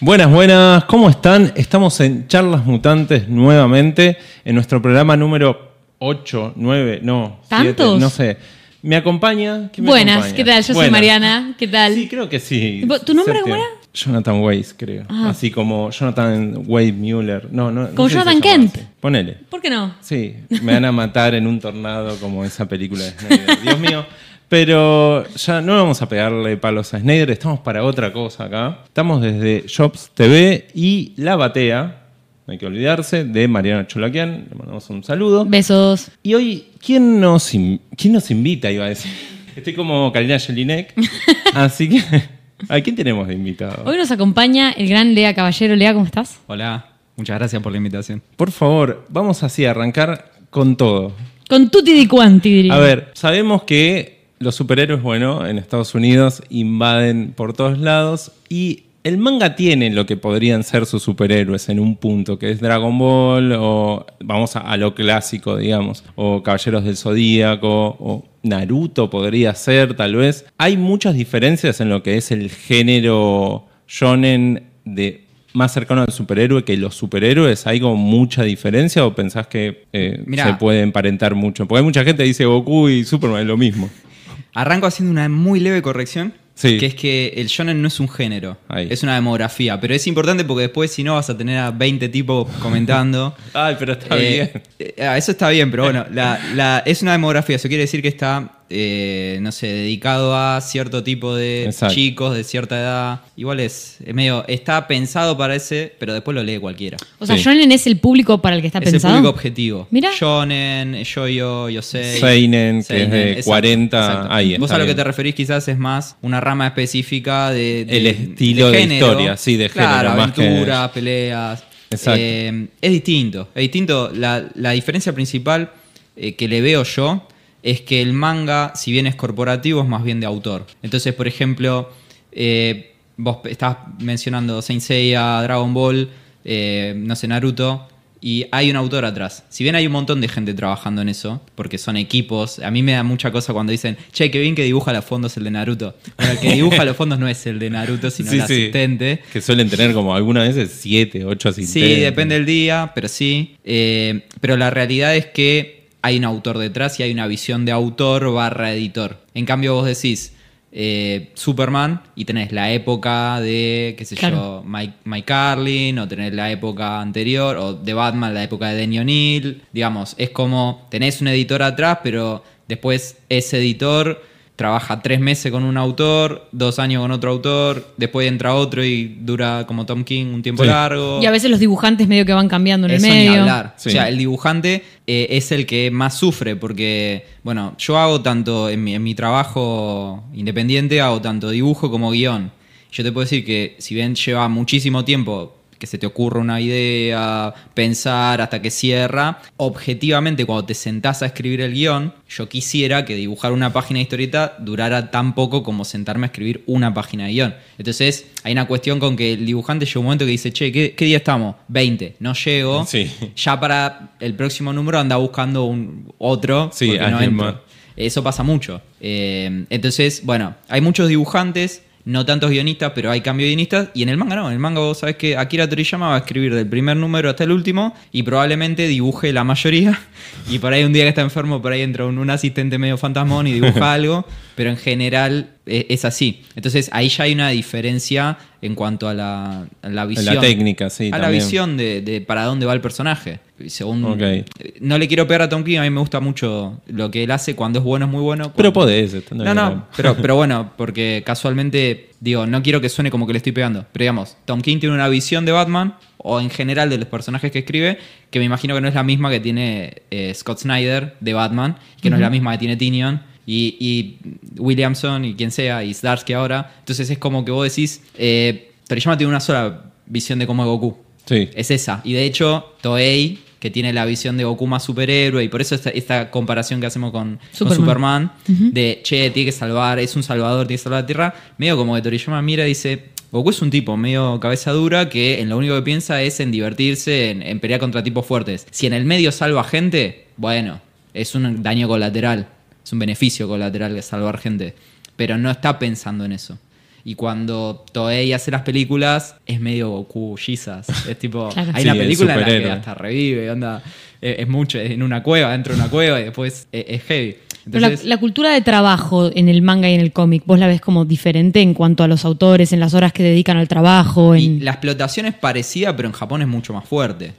Buenas, buenas, ¿cómo están? Estamos en Charlas Mutantes nuevamente, en nuestro programa número 8, 9, no, ¿Tantos? 7, no sé. Me acompaña. ¿quién me Buenas, acompaña? ¿qué tal? Yo soy. Mariana, ¿qué tal? Sí, creo que sí. ¿Vos- tu nombre cómo Septiembre. Jonathan Weiss, creo. Ah. Así como Jonathan Wade Mueller. No, no. no Como sé se Jonathan Kent. así. Ponele. ¿Por qué no? Sí, me van a matar en un tornado como esa película de Snyder. Dios mío. Pero ya no vamos a pegarle palos a Snyder, estamos para otra cosa acá. Estamos desde Jobs TV y La Batea, no hay que olvidarse, de Mariana Cholaquian. Le mandamos un saludo. Besos. Y hoy, ¿quién nos, in- ¿quién nos invita? Iba a decir. Estoy como Karina Jelinek. así que, ¿a quién tenemos de invitado? Hoy nos acompaña el gran Lea Caballero. Lea, ¿cómo estás? Hola, muchas gracias por la invitación. Por favor, vamos así a arrancar con todo. Con tutti di quanti, diría. A ver, sabemos que los superhéroes, bueno, en Estados Unidos invaden por todos lados y el manga tiene lo que podrían ser sus superhéroes en un punto, que es Dragon Ball o vamos a, a lo clásico, digamos, o Caballeros del Zodíaco o Naruto podría ser tal vez. Hay muchas diferencias en lo que es el género shonen de más cercano al superhéroe que los superhéroes? ¿Hay como mucha diferencia o pensás que eh, Mirá. se puede emparentar mucho? Porque hay mucha gente que dice Goku y Superman es lo mismo. Arranco haciendo una muy leve corrección. Sí. Que es que el shonen no es un género, Ahí. es una demografía. Pero es importante porque después, si no, vas a tener a 20 tipos comentando. Ay, pero está Eh, bien. eh, ah, eso está bien, pero bueno, la- la- es una demografía. Eso quiere decir que está, eh, no sé, dedicado a cierto tipo de Exacto. chicos de cierta edad. Igual es, es medio, está pensado para ese, pero después lo lee cualquiera. o sea, sí. Shonen es el público para el que está Es pensado. el público objetivo. Mira. Shonen, Yoyo, Yosei. Seinen, que es de exacto, 40, exacto. ahí Vos a lo que te referís quizás es más una rama específica de, de- El estilo de género. historia, sí, de Claro, género, más que- aventuras, peleas. Exacto. Eh, es distinto, es distinto. La, la diferencia principal eh, que le veo yo es que el manga, si bien es corporativo, es más bien de autor. Entonces, por ejemplo, eh, vos estás mencionando Saint Seiya, Dragon Ball, eh, no sé, Naruto, y hay un autor atrás. Si bien hay un montón de gente trabajando en eso, porque son equipos, a mí me da mucha cosa cuando dicen, che, que bien que dibuja los fondos el de Naruto. Bueno, el que dibuja los fondos no es el de Naruto, sino Sí, el sí. asistente. Que suelen tener como algunas veces 7, 8 asistentes. Sí, depende del día, pero sí. Eh, pero la realidad es que hay un autor detrás y hay una visión de autor barra editor. En cambio, vos decís eh, Superman y tenés la época de, qué sé Claro. yo, Mike, Mike Carlin, o tenés la época anterior, o de Batman, la época de Denny O'Neill. Digamos, es como tenés un editor atrás, pero después ese editor trabaja tres meses con un autor, dos años con otro autor, después entra otro y dura como Tom King un tiempo Sí. largo. Y a veces los dibujantes medio que van cambiando en Eso el ni medio. hablar. Sí. O sea, el dibujante eh, es el que más sufre porque, bueno, yo hago tanto en mi, en mi trabajo independiente, hago tanto dibujo como guion. Yo te puedo decir que si bien lleva muchísimo tiempo que se te ocurra una idea, pensar hasta que cierra, objetivamente cuando te sentás a escribir el guion, yo quisiera que dibujar una página de historieta durara tan poco como sentarme a escribir una página de guion. Entonces hay una cuestión con que el dibujante llega un momento que dice, che, ¿qué, qué día estamos? 20, no llego. Sí. Ya para el próximo número anda buscando un otro. Sí, porque no entro. Eso pasa mucho. Eh, entonces, bueno, hay muchos dibujantes, no tantos guionistas, pero hay cambio de guionistas. Y en el manga no. En el manga vos sabés que Akira Toriyama va a escribir del primer número hasta el último y probablemente dibuje la mayoría. Y por ahí un día que está enfermo, por ahí entra un, un asistente medio fantasmón y dibuja algo. Pero en general eh, es así. Entonces ahí ya hay una diferencia en cuanto a la, a la visión. técnica, sí, A la visión de, de para dónde va el personaje. Según. No le quiero pegar a Tom King, a mí me gusta mucho lo que él hace. Cuando es bueno es muy bueno. Pero cuando- podés. esto No, no, problema. pero, pero bueno, porque casualmente, digo, no quiero que suene como que le estoy pegando. Pero digamos, Tom King tiene una visión de Batman, o en general de los personajes que escribe, que me imagino que no es la misma que tiene eh, Scott Snyder de Batman, que no es la misma que tiene Tinion. Y, y Williamson y quien sea, y Zdarsky ahora. Entonces es como que vos decís, eh, Toriyama tiene una sola visión de cómo es Goku. Sí. Es esa. Y de hecho, Toei, que tiene la visión de Goku más superhéroe, y por eso esta, esta comparación que hacemos con con Superman. Superman, de che, tiene que salvar, es un salvador, tiene que salvar la tierra, medio como que Toriyama mira y dice. Goku es un tipo medio cabeza dura que en lo único que piensa es en divertirse, en, en pelear contra tipos fuertes. Si en el medio salva gente, bueno, es un daño colateral, es un beneficio colateral de salvar gente. Pero no está pensando en eso. Y cuando Toei hace las películas, es medio Goku, Jesus. Es tipo, Claro. hay Sí, una el película en la que hasta revive, onda. Es, es mucho, es en una cueva, dentro de una cueva y después es, es heavy. Pero la, Entonces, la cultura de trabajo en el manga y en el cómic, ¿vos la ves como diferente en cuanto a los autores, en las horas que dedican al trabajo? Y la explotación es parecida, pero en Japón es mucho más fuerte.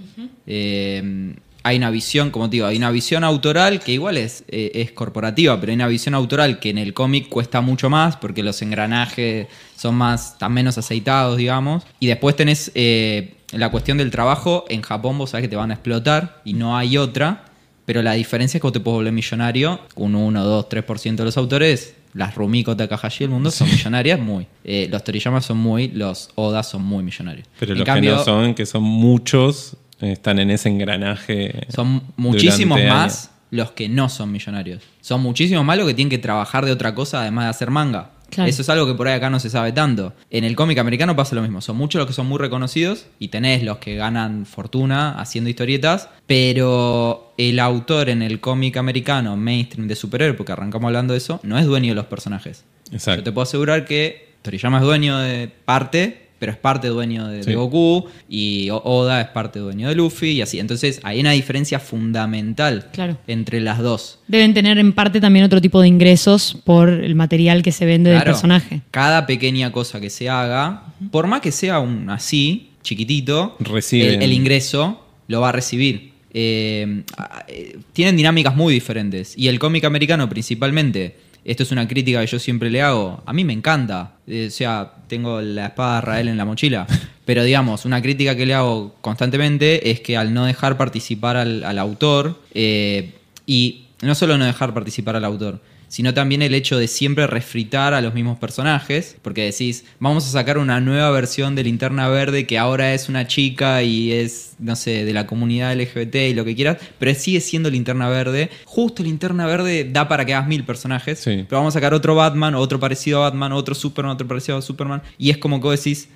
Eh, hay una visión, como te digo, hay una visión autoral que igual es, eh, es corporativa, pero hay una visión autoral que en el cómic cuesta mucho más porque los engranajes son más, están menos aceitados, digamos. Y después tenés eh, la cuestión del trabajo. En Japón vos sabés que te van a explotar y no hay otra. Pero la diferencia es que vos te puedes volver millonario. Un 1, 2, 3% de los autores, las Rumiko Takahashi del mundo son millonarias muy. Eh, los Toriyama son muy, los Oda son muy millonarios. Pero En los cambio, que no son, que son muchos, están en ese engranaje. son muchísimos más años. los que no son millonarios. Son muchísimos más los que tienen que trabajar de otra cosa además de hacer manga. Claro. Eso es algo que por ahí acá no se sabe tanto. En el cómic americano pasa lo mismo. Son muchos los que son muy reconocidos y tenés los que ganan fortuna haciendo historietas, pero el autor en el cómic americano mainstream de superhéroe, porque arrancamos hablando de eso, no es dueño de los personajes. Exacto. Yo te puedo asegurar que Toriyama es dueño de parte, pero es parte dueño de. Goku y Oda es parte dueño de Luffy y así. Entonces hay una diferencia fundamental Claro. entre las dos. Deben tener en parte también otro tipo de ingresos por el material que se vende del personaje. Cada pequeña cosa que se haga, por más que sea un así, chiquitito, el ingreso lo va a recibir. Eh, ah, eh, tienen dinámicas muy diferentes. Y el cómic americano principalmente, esto es una crítica que yo siempre le hago, a mí me encanta. Eh, o sea, tengo la espada de Rael en la mochila. Pero digamos, una crítica que le hago constantemente es que al no dejar participar al, autor, eh, y no solo no dejar participar al autor, sino también el hecho de siempre refritar a los mismos personajes, porque decís, vamos a sacar una nueva versión de Linterna Verde que ahora es una chica y es, no sé, de la comunidad LGBT y lo que quieras, pero sigue siendo Linterna Verde. Justo Linterna Verde da para que hagas mil personajes, Sí. pero vamos a sacar otro Batman, otro parecido a Batman, otro Superman, otro parecido a Superman, y es como que vos decís,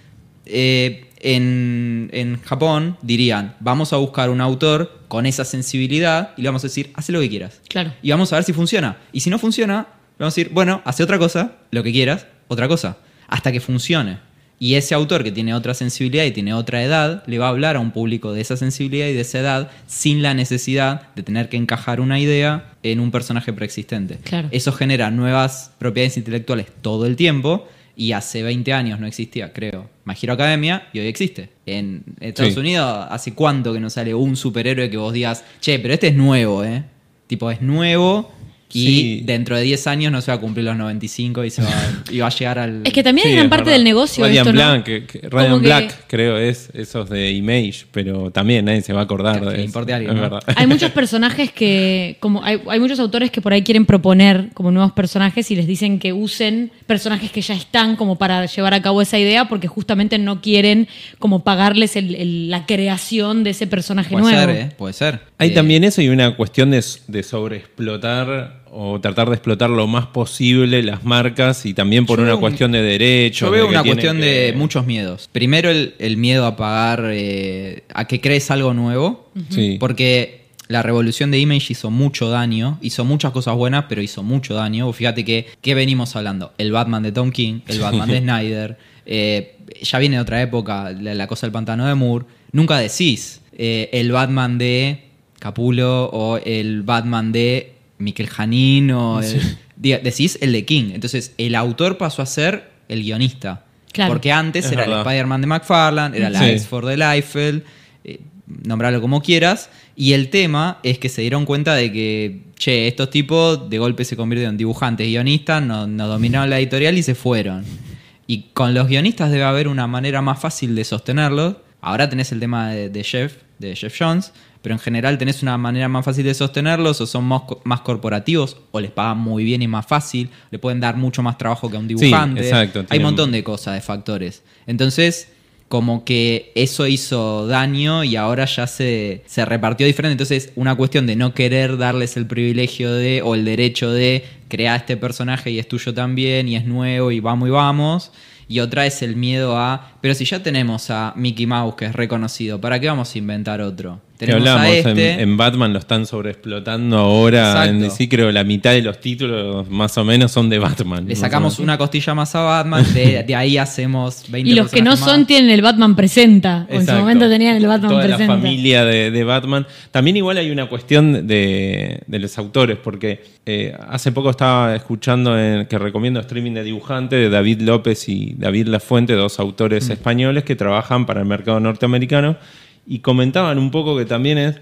eh, en, en Japón dirían, vamos a buscar un autor con esa sensibilidad y le vamos a decir, haz lo que quieras. Claro. Y vamos a ver si funciona. Y si no funciona, le vamos a decir, bueno, hace otra cosa, lo que quieras, otra cosa, hasta que funcione. Y ese autor que tiene otra sensibilidad y tiene otra edad, le va a hablar a un público de esa sensibilidad y de esa edad sin la necesidad de tener que encajar una idea en un personaje preexistente. Claro. Eso genera nuevas propiedades intelectuales todo el tiempo y hace 20 años no existía, creo, My Hero Academia y hoy existe. En Estados Sí. Unidos, ¿hace cuánto que no sale un superhéroe que vos digas, che, pero este es nuevo, ¿eh? Tipo, es nuevo y Sí. dentro de 10 años no se va a cumplir los 95 y, se va, y va a llegar al... Es que también Sí, hay gran es parte verdad. del negocio Radiant esto, ¿no? Black, que- que- que- creo, es esos de Image, pero también nadie se va a acordar Que de le eso. importe a alguien, Es ¿no? verdad. Hay muchos personajes que, como hay, hay muchos autores que por ahí quieren proponer como nuevos personajes y les dicen que usen personajes que ya están como para llevar a cabo esa idea porque justamente no quieren como pagarles el- el- la creación de ese personaje Puede nuevo. ser, ¿eh? Puede ser. Hay Eh, también eso y una cuestión de, de sobreexplotar o tratar de explotar lo más posible las marcas y también por Yo una cuestión de derechos. Yo veo una cuestión que- de muchos miedos. Primero, el, el miedo a pagar, eh, a que crees algo nuevo. Sí. Porque la revolución de Image hizo mucho daño, hizo muchas cosas buenas, pero hizo mucho daño. Fíjate que, ¿qué venimos hablando? El Batman de Tom King, el Batman de Snyder, eh, ya viene de otra época, la, la cosa del pantano de Moore. Nunca decís eh, el Batman de Capulo o el Batman de Miquel Janín o el- diga- decís el de King. Entonces, el autor pasó a ser el guionista. Claro. Porque antes Es era el. Spider-Man de McFarlane, era la Sí. X-Ford de Liefeld, eh, nombralo como quieras. Y el tema es que se dieron cuenta de que, che, estos tipos de golpe se convirtieron en dibujantes, guionistas, no, no dominaron la editorial y se fueron. Y con los guionistas debe haber una manera más fácil de sostenerlos. Ahora tenés el tema de, de Jeff, de Jeff Jones, pero en general tenés una manera más fácil de sostenerlos o son más, más corporativos o les pagan muy bien y más fácil, le pueden dar mucho más trabajo que a un Sí, dibujante. exacto, Hay un montón de cosas, de factores. Entonces, como que eso hizo daño y ahora ya se, se repartió diferente. Entonces, una cuestión de no querer darles el privilegio de, o el derecho de crear este personaje y es tuyo también, y es nuevo, y vamos y vamos. Y otra es el miedo a Pero si ya tenemos a Mickey Mouse, que es reconocido, ¿para qué vamos a inventar otro? Que Tenemos hablamos, a este. en, en Batman lo están sobreexplotando ahora. Exacto. En DC creo la mitad de los títulos más o menos son de Batman. Le Más sacamos una costilla más a Batman, de, de ahí hacemos 20 Y los que no personajes son más. tienen el Batman presenta. O en su momento tenían el Batman Toda presenta. la familia de, de Batman. También igual hay una cuestión de, de los autores, porque eh, hace poco estaba escuchando en- que recomiendo streaming de dibujante de David López y David Lafuente, dos autores Mm. Españoles que trabajan para el mercado norteamericano, y comentaban un poco que también es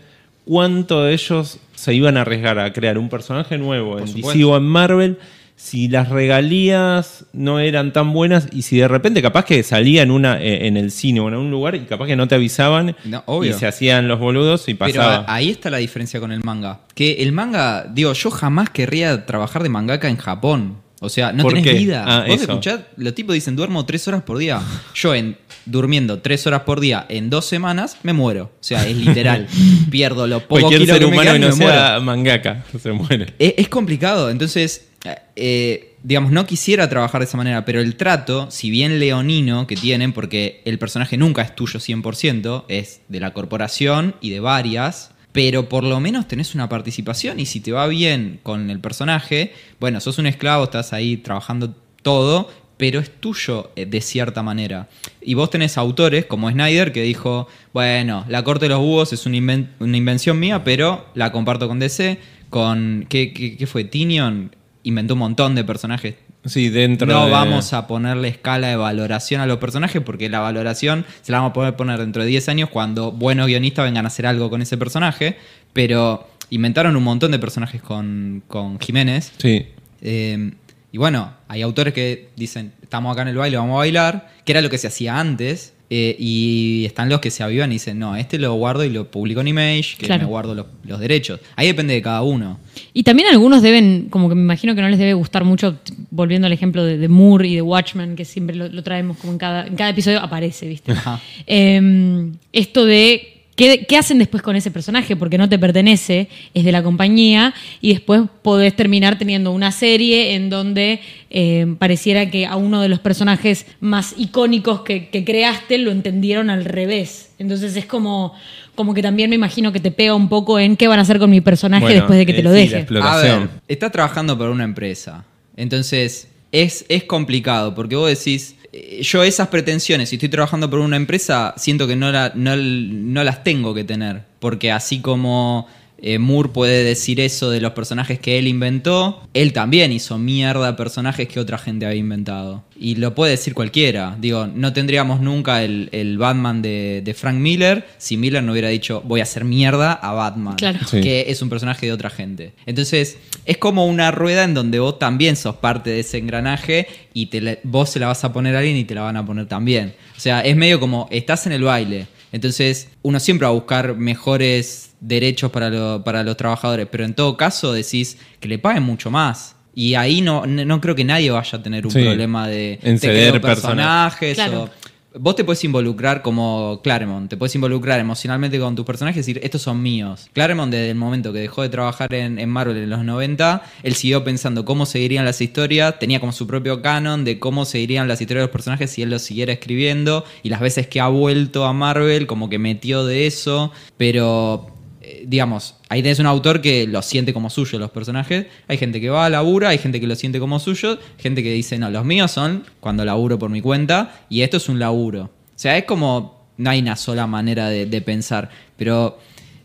cuánto ellos se iban a arriesgar a crear un personaje nuevo en DC supuesto. o en Marvel si las regalías no eran tan buenas y si de repente capaz que salía en una eh, en el cine o en un lugar y capaz que no te avisaban No, obvio. y se hacían los boludos y Pero pasaba. a- ahí está la diferencia con el manga. Que el manga, digo, yo jamás querría trabajar de mangaka en Japón. O sea, no ¿Por tenés qué? vida. Ah, Vos eso. escuchás, los tipos dicen duermo tres horas por día. Yo en durmiendo tres horas por día en dos semanas me muero. O sea, es literal. Pierdo los pocos Cualquier ser que humano que y no me muero. sea mangaka se muere. Es, es complicado, entonces, eh, digamos, no quisiera trabajar de esa manera, pero el trato, si bien leonino que tienen, porque el personaje nunca es tuyo 100%, es de la corporación y de varias, pero por lo menos tenés una participación y si te va bien con el personaje, bueno, sos un esclavo, estás ahí trabajando todo, pero es tuyo eh, de cierta manera. Y vos tenés autores como Snyder que dijo, bueno, la corte de los búhos es una, inven- una invención mía, pero la comparto con DC, con... ¿Qué, qué, qué fue? Tinion inventó un montón de personajes. Sí, dentro No de- vamos a ponerle escala de valoración a los personajes porque la valoración se la vamos a poder poner dentro de 10 años cuando buenos guionistas vengan a hacer algo con ese personaje. Pero inventaron un montón de personajes con, con Jiménez. Sí. Eh, y bueno, hay autores que dicen, estamos acá en el baile, vamos a bailar, que era lo que se hacía antes. Eh, y están los que se avivan y dicen, no, este lo guardo y lo publico en Image, que Claro. me guardo los, los derechos. Ahí depende de cada uno. Y también algunos deben, como que me imagino que no les debe gustar mucho, volviendo al ejemplo de, de Moore y de Watchmen, que siempre lo, lo traemos como en cada, en cada episodio aparece, ¿viste? Ajá. Eh, esto de ¿qué, qué hacen después con ese personaje, porque no te pertenece, es de la compañía, y después podés terminar teniendo una serie en donde eh, pareciera que a uno de los personajes más icónicos que, que creaste lo entendieron al revés. Entonces es como, como que también me imagino que te pega un poco en qué van a hacer con mi personaje Bueno, después de que te eh, lo sí, la deje. A ver, estás trabajando para una empresa. Entonces, es, es complicado porque vos decís, yo esas pretensiones, si estoy trabajando por una empresa, siento que no, la- no, no las tengo que tener. Porque así como eh, Moore puede decir eso de los personajes que él inventó, él también hizo mierda personajes que otra gente había inventado. Y lo puede decir cualquiera. Digo, no tendríamos nunca el, el Batman de, de Frank Miller si Miller no hubiera dicho, voy a hacer mierda a Batman. Claro. Sí. Que es un personaje de otra gente. Entonces, es como una rueda en donde vos también sos parte de ese engranaje y te vos se la vas a poner a alguien y te la van a poner también. O sea, es medio como estás en el baile. Entonces, uno siempre va a buscar mejores derechos para, lo- para los trabajadores, pero en todo caso decís que le paguen mucho más. Y ahí no, no creo que nadie vaya a tener un Sí. problema de En te ceder personajes. Claro. o- Vos te puedes involucrar como Claremont, te puedes involucrar emocionalmente con tus personajes y decir, estos son míos. Claremont, desde el momento que dejó de trabajar en, en Marvel en los 90, él siguió pensando cómo seguirían las historias, tenía como su propio canon de cómo seguirían las historias de los personajes si él los siguiera escribiendo, y las veces que ha vuelto a Marvel, como que metió de eso, pero eh, digamos, ahí tenés un autor que lo siente como suyo los personajes. Hay gente que va a labura, hay gente que lo siente como suyo, gente que dice, no, los míos son cuando laburo por mi cuenta y esto es un laburo. O sea, es como, no hay una sola manera de, de pensar, pero...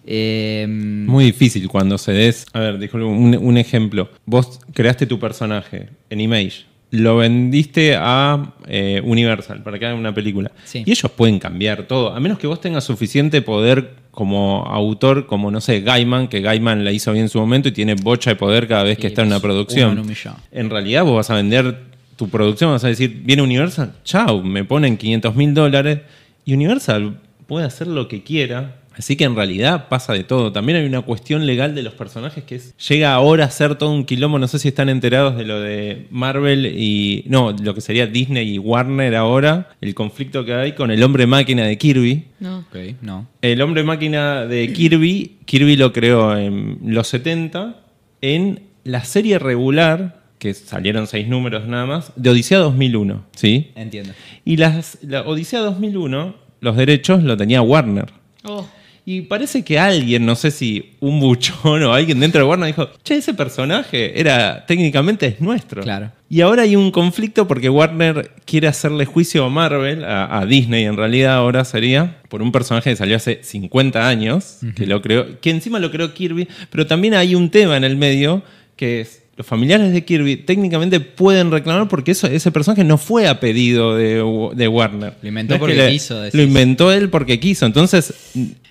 eh, Muy difícil cuando se des. A ver, un ejemplo. Vos creaste tu personaje en Image. Lo vendiste a eh, Universal para que hagan una película. Sí. Y ellos pueden cambiar todo. A menos que vos tengas suficiente poder como autor, como no sé, Gaiman, que Gaiman la hizo bien en su momento y tiene bocha de poder cada vez que Y está en una producción. en un millón. En realidad vos vas a vender tu producción, vas a decir, viene Universal, chao, me ponen 500 mil dólares y Universal puede hacer lo que quiera. Así que en realidad pasa de todo. También hay una cuestión legal de los personajes que es, llega ahora a ser todo un quilombo. No sé si están enterados de lo de Marvel y. No, lo que sería Disney y Warner ahora. El conflicto que hay con el hombre máquina de Kirby. No. ok, no. El hombre máquina de Kirby, Kirby lo creó en los 70. En la serie regular que salieron seis números nada más, de Odisea 2001, ¿sí? Entiendo. Y las, la Odisea 2001, los derechos lo tenía Warner. Oh. Y parece que alguien, no sé si un buchón o alguien dentro de Warner dijo, che, ese personaje era técnicamente es nuestro. Claro. Y ahora hay un conflicto porque Warner quiere hacerle juicio a Marvel, a, a Disney en realidad ahora sería, por un personaje que salió hace 50 años, que lo creó, que encima lo creó Kirby, pero también hay un tema en el medio que es los familiares de Kirby técnicamente pueden reclamar porque eso, ese personaje no fue a pedido de, de Warner. Lo inventó porque le- quiso, decís. Lo inventó él porque quiso. Entonces,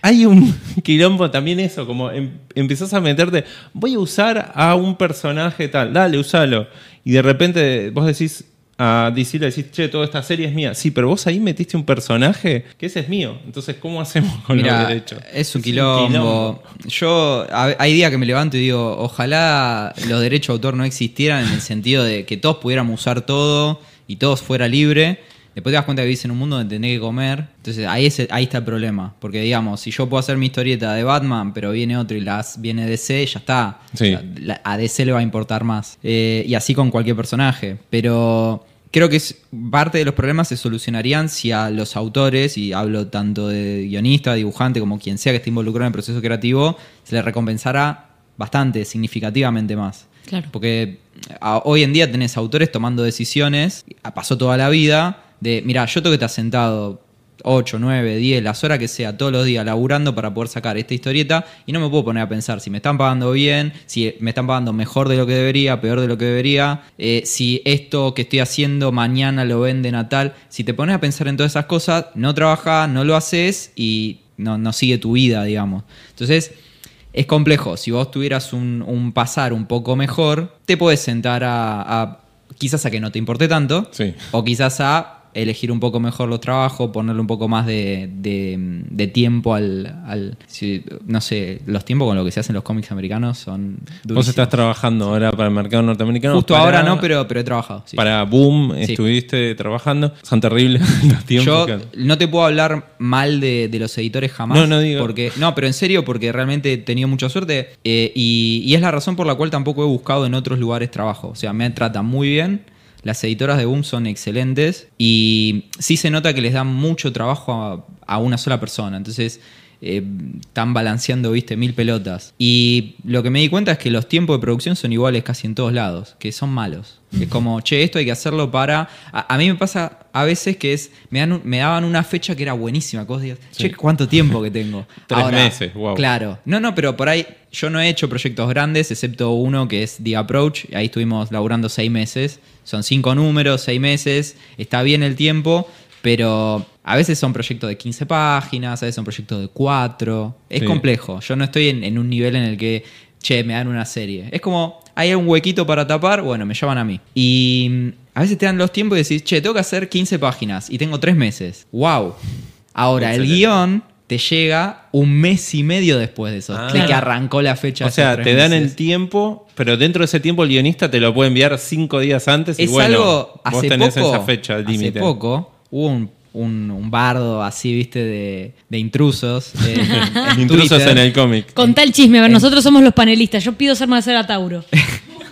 hay un quilombo también eso, como em- empezás a meterte, voy a usar a un personaje tal, dale, usalo. Y de repente vos decís a DC le decís, che, toda esta serie es mía. Sí, pero vos ahí metiste un personaje que ese es mío. Entonces, ¿cómo hacemos con los derechos? es un quilombo. Yo a- hay días que me levanto y digo, ojalá los derechos de autor no existieran en el sentido de que todos pudiéramos usar todo y todo fuera libre. Después te das cuenta que vivís en un mundo donde tenés que comer. Entonces ahí, es, ahí está el problema. Porque digamos, si yo puedo hacer mi historieta de Batman, pero viene otro y las viene DC, ya está. Sí. O sea, la- a DC le va a importar más. Eh, y así con cualquier personaje. Pero creo que es, parte de los problemas se solucionarían si a los autores, y hablo tanto de guionista, dibujante, como quien sea que esté involucrado en el proceso creativo, se le recompensara bastante, significativamente más. Claro. Porque a- hoy en día tenés autores tomando decisiones, pasó toda la vida, de, mira, yo tengo que estar sentado 8, 9, 10, las horas que sea, todos los días laburando para poder sacar esta historieta y no me puedo poner a pensar si me están pagando bien, si me están pagando mejor de lo que debería, peor de lo que debería, eh, si esto que estoy haciendo mañana lo venden a tal. Si te pones a pensar en todas esas cosas, no trabajas, no lo haces y no, no sigue tu vida, digamos. Entonces, es complejo. Si vos tuvieras un, un pasar un poco mejor, te puedes sentar a, a- quizás a que no te importe tanto, Sí. o quizás a elegir un poco mejor los trabajos, ponerle un poco más de, de- de tiempo al... al- si- no sé, los tiempos con lo que se hacen los cómics americanos son Vos durísimos. estás trabajando ahora para el mercado norteamericano. Justo para- ahora no, pero, pero he trabajado. sí. Para Boom Sí. estuviste trabajando. Son terribles los tiempos. Yo que- no te puedo hablar mal de, de los editores jamás. No, no digo. Porque, no, pero en serio, porque realmente he tenido mucha suerte. eh, y, y es la razón por la cual tampoco he buscado en otros lugares trabajo. O sea, me tratan muy bien. Las editoras de Boom son excelentes. Y sí se nota que les dan mucho trabajo a, a una sola persona. Entonces. eh, están balanceando, viste, mil pelotas. Y lo que me di cuenta es que los tiempos de producción son iguales casi en todos lados, que son malos. Es como, che, esto hay que hacerlo para. A, a mí me pasa a veces que es. Me, dan me daban una fecha que era buenísima. Que vos digas, che, ¿cuánto tiempo que tengo? Tres meses, wow. Claro. No, no, pero por ahí yo no he hecho proyectos grandes, excepto uno que es The Approach. Ahí estuvimos laburando seis meses. Son cinco números, seis meses. Está bien el tiempo, pero a veces son proyectos de 15 páginas, a veces son proyectos de 4. Es Sí. complejo. Yo no estoy en, en un nivel en el que, che, me dan una serie. Es como, hay un huequito para tapar, bueno, me llaman a mí. Y mm, a veces te dan los tiempos y decís, che, tengo que hacer 15 páginas y tengo 3 meses. ¡Wow! Ahora, el guion te llega un mes y medio después de eso, Ah. de que arrancó la fecha. O sea, te dan meses. el tiempo, pero dentro de ese tiempo el guionista te lo puede enviar cinco días antes y Es bueno, algo, vos hace tenés poco, esa fecha hace límite. poco hubo un, un- un bardo así, viste, de, de intrusos. en- en Intrusos Twitter. en el cómic. Contá el chisme, a ver, nosotros somos los panelistas. Yo pido ser Marcela Tauro.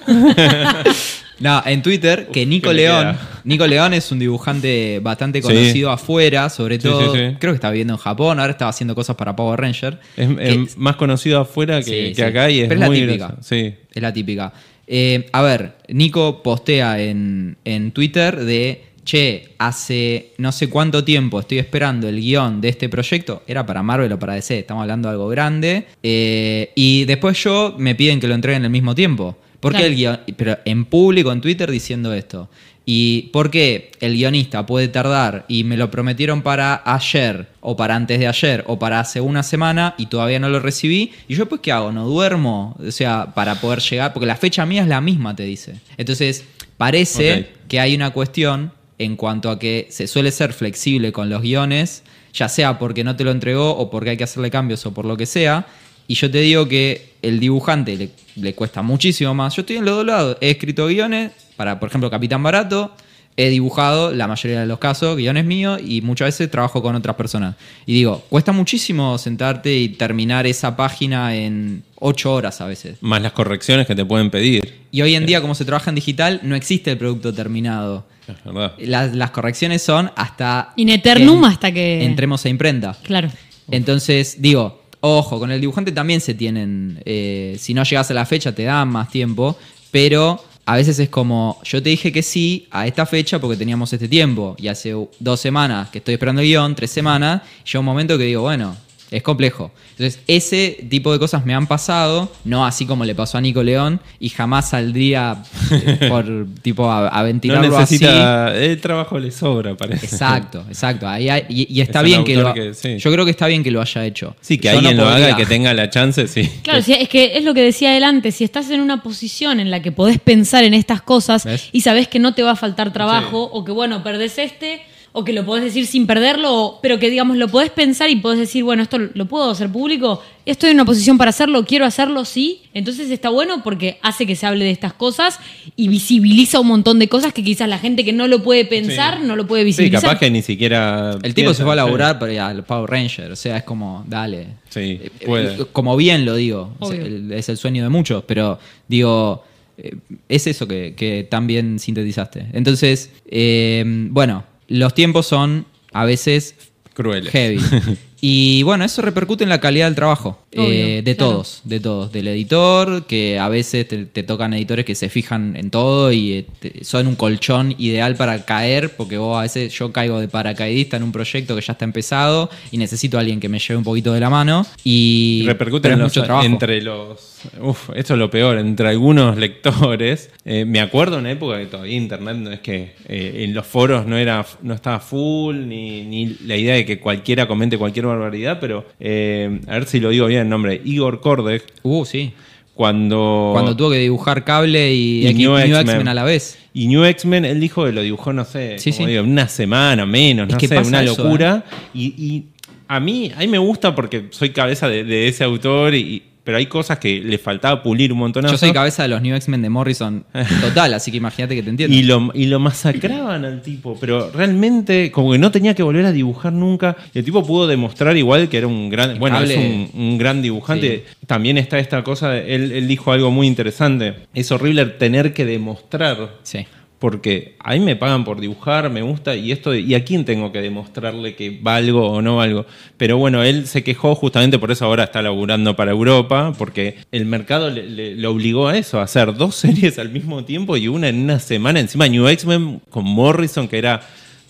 No, en Twitter, que Nico le León. Nico León es un dibujante bastante Sí. conocido afuera, sobre Sí, todo, sí, creo que está viviendo en Japón, ahora estaba haciendo cosas para Power Ranger. Es, que es más conocido afuera que, que acá y es Pero es la muy típica. grosso. Sí. Es la típica. Eh, a ver, Nico postea en, en Twitter de, che, hace no sé cuánto tiempo estoy esperando el guion de este proyecto. Era para Marvel o para DC, estamos hablando de algo grande. Eh, y después yo me piden que lo entreguen al mismo tiempo. ¿Por qué el guion? Pero en público, en Twitter, diciendo esto. ¿Y por qué el guionista puede tardar y me lo prometieron para ayer o para antes de ayer o para hace una semana y todavía no lo recibí? ¿Y yo pues qué hago? ¿No duermo? O sea, para poder llegar, porque la fecha mía es la misma, te dice. Entonces, parece que hay una cuestión en cuanto a que se suele ser flexible con los guiones, ya sea porque no te lo entregó o porque hay que hacerle cambios o por lo que sea. Y yo te digo que el dibujante le, le cuesta muchísimo más. Yo estoy en los dos lados. He escrito guiones para, por ejemplo, Capitán Barato. he dibujado, la mayoría de los casos, guiones míos y muchas veces trabajo con otras personas. Y digo, cuesta muchísimo sentarte y terminar esa página en ocho horas a veces. Más las correcciones que te pueden pedir. Y hoy en día, como se trabaja en digital, no existe el producto terminado. Es verdad. Las, las correcciones son hasta... In eternum en- hasta que- Entremos a imprenta. Claro. Entonces, digo, ojo, con el dibujante también se tienen, eh, si no llegas a la fecha te dan más tiempo, pero a veces es como, yo te dije que sí a esta fecha porque teníamos este tiempo, y hace dos semanas que estoy esperando el guion, tres semanas, llega un momento que digo, bueno, es complejo. Entonces, ese tipo de cosas me han pasado, no así como le pasó a Nico León, y jamás saldría eh, por tipo a, a No ventilarlo así. El trabajo le sobra, parece. Exacto, exacto. Ahí hay- y, y está Es bien que lo autor que- sí. Yo creo que está bien que lo haya hecho. Sí, que Yo no alguien lo haga y que tenga la chance, sí. Claro, sí, es que es lo que decía él antes, si estás en una posición en la que podés pensar en estas cosas ¿Ves? y sabés que no te va a faltar trabajo o que bueno, perdés este o que lo podés decir sin perderlo, o- pero que digamos lo podés pensar y podés decir, bueno, esto lo puedo hacer público, estoy en una posición para hacerlo, quiero hacerlo, sí, entonces está bueno porque hace que se hable de estas cosas y visibiliza un montón de cosas que quizás la gente que no lo puede pensar Sí. no lo puede Sí, visibilizar. capaz que ni siquiera. El tipo se fue a sí. laburar para al Power Ranger, o sea, es como, dale. Sí, Eh, puede. eh, Como bien lo digo, Obvio. es el sueño de muchos, pero digo, eh, es eso que, que tan bien sintetizaste. Entonces, eh, bueno, los tiempos son a veces Crueles. heavy. Y bueno, eso repercute en la calidad del trabajo. Obvio, eh, de claro. todos, de todos. Del editor, que a veces te, te tocan editores que se fijan en todo y eh, te- son un colchón ideal para caer, porque vos a veces yo caigo de paracaidista en un proyecto que ya está empezado y necesito a alguien que me lleve un poquito de la mano. Y, repercute en los- mucho trabajo. entre los. Uf, esto es lo peor, entre algunos lectores. Eh, me acuerdo en una época que todavía internet no es que eh, en los foros no era no estaba full, ni, ni la idea de que cualquiera comente cualquier barbaridad, pero eh, a ver si lo digo bien el nombre. Igor Kordek, Uh, sí. cuando. Cuando tuvo que dibujar cable y, New X-Men. A la vez. Y New X-Men, él dijo que lo dibujó, no sé, Sí, como sí. digo, una semana menos, Es no que sé, una eso, ¿eh? locura. Y, y a mí, a mí me gusta porque soy cabeza de, de ese autor, y, pero hay cosas que le faltaba pulir un montón. Yo soy cabeza de los New X-Men de Morrison total, así que imagínate que te entiendo. Y lo, y lo masacraban al tipo, pero realmente como que no tenía que volver a dibujar nunca. Y el tipo pudo demostrar igual que era un gran, bueno, es un, un gran dibujante. También está esta cosa, de- él, él dijo algo muy interesante. Es horrible tener que demostrar Sí. Porque a mí me pagan por dibujar, me gusta, y esto ¿y a quién tengo que demostrarle que valgo o no valgo? Pero bueno, él se quejó justamente por eso ahora está laburando para Europa, porque el mercado le- le obligó a eso, a hacer dos series al mismo tiempo y una en una semana. Encima New X-Men con Morrison, que era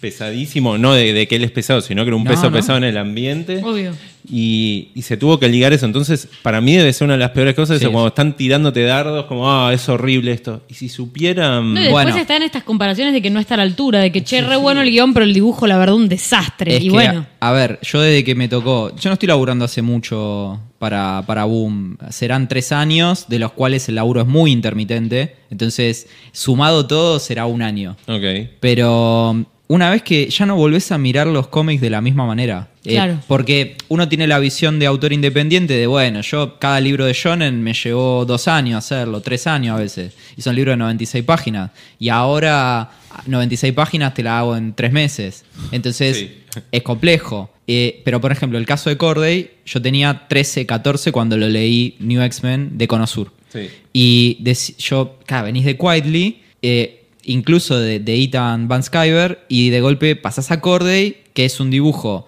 pesadísimo, no de, de que él es pesado, sino que era un No, peso no. pesado en el ambiente. Obvio. Y, y se tuvo que ligar eso. Entonces, para mí debe ser una de las peores cosas, Sí. eso, cuando están tirándote dardos, como, ah, es horrible esto. Y si supieran... No, y después Bueno. están estas comparaciones de que no está a la altura, de que che, re bueno el guion, pero el dibujo, la verdad, un desastre. Es y que, bueno. a ver, yo desde que me tocó, yo no estoy laburando hace mucho para, para Boom, serán tres años, de los cuales el laburo es muy intermitente, entonces sumado todo será un año. Ok. Pero una vez que ya no volvés a mirar los cómics de la misma manera. Eh, Claro. porque uno tiene la visión de autor independiente de, bueno, yo cada libro de Shonen me llevó dos años hacerlo, tres años a veces. Y son libros de 96 páginas. Y ahora 96 páginas te la hago en tres meses. Entonces Sí. es complejo. Eh, pero por ejemplo, el caso de Corday, yo tenía 13, 14 cuando lo leí New X-Men de Cono Sur. Sí. Y dec- yo, claro, venís de Quietly, eh, incluso de, de Ethan Van Skyver, y de golpe pasás a Corday, que es un dibujo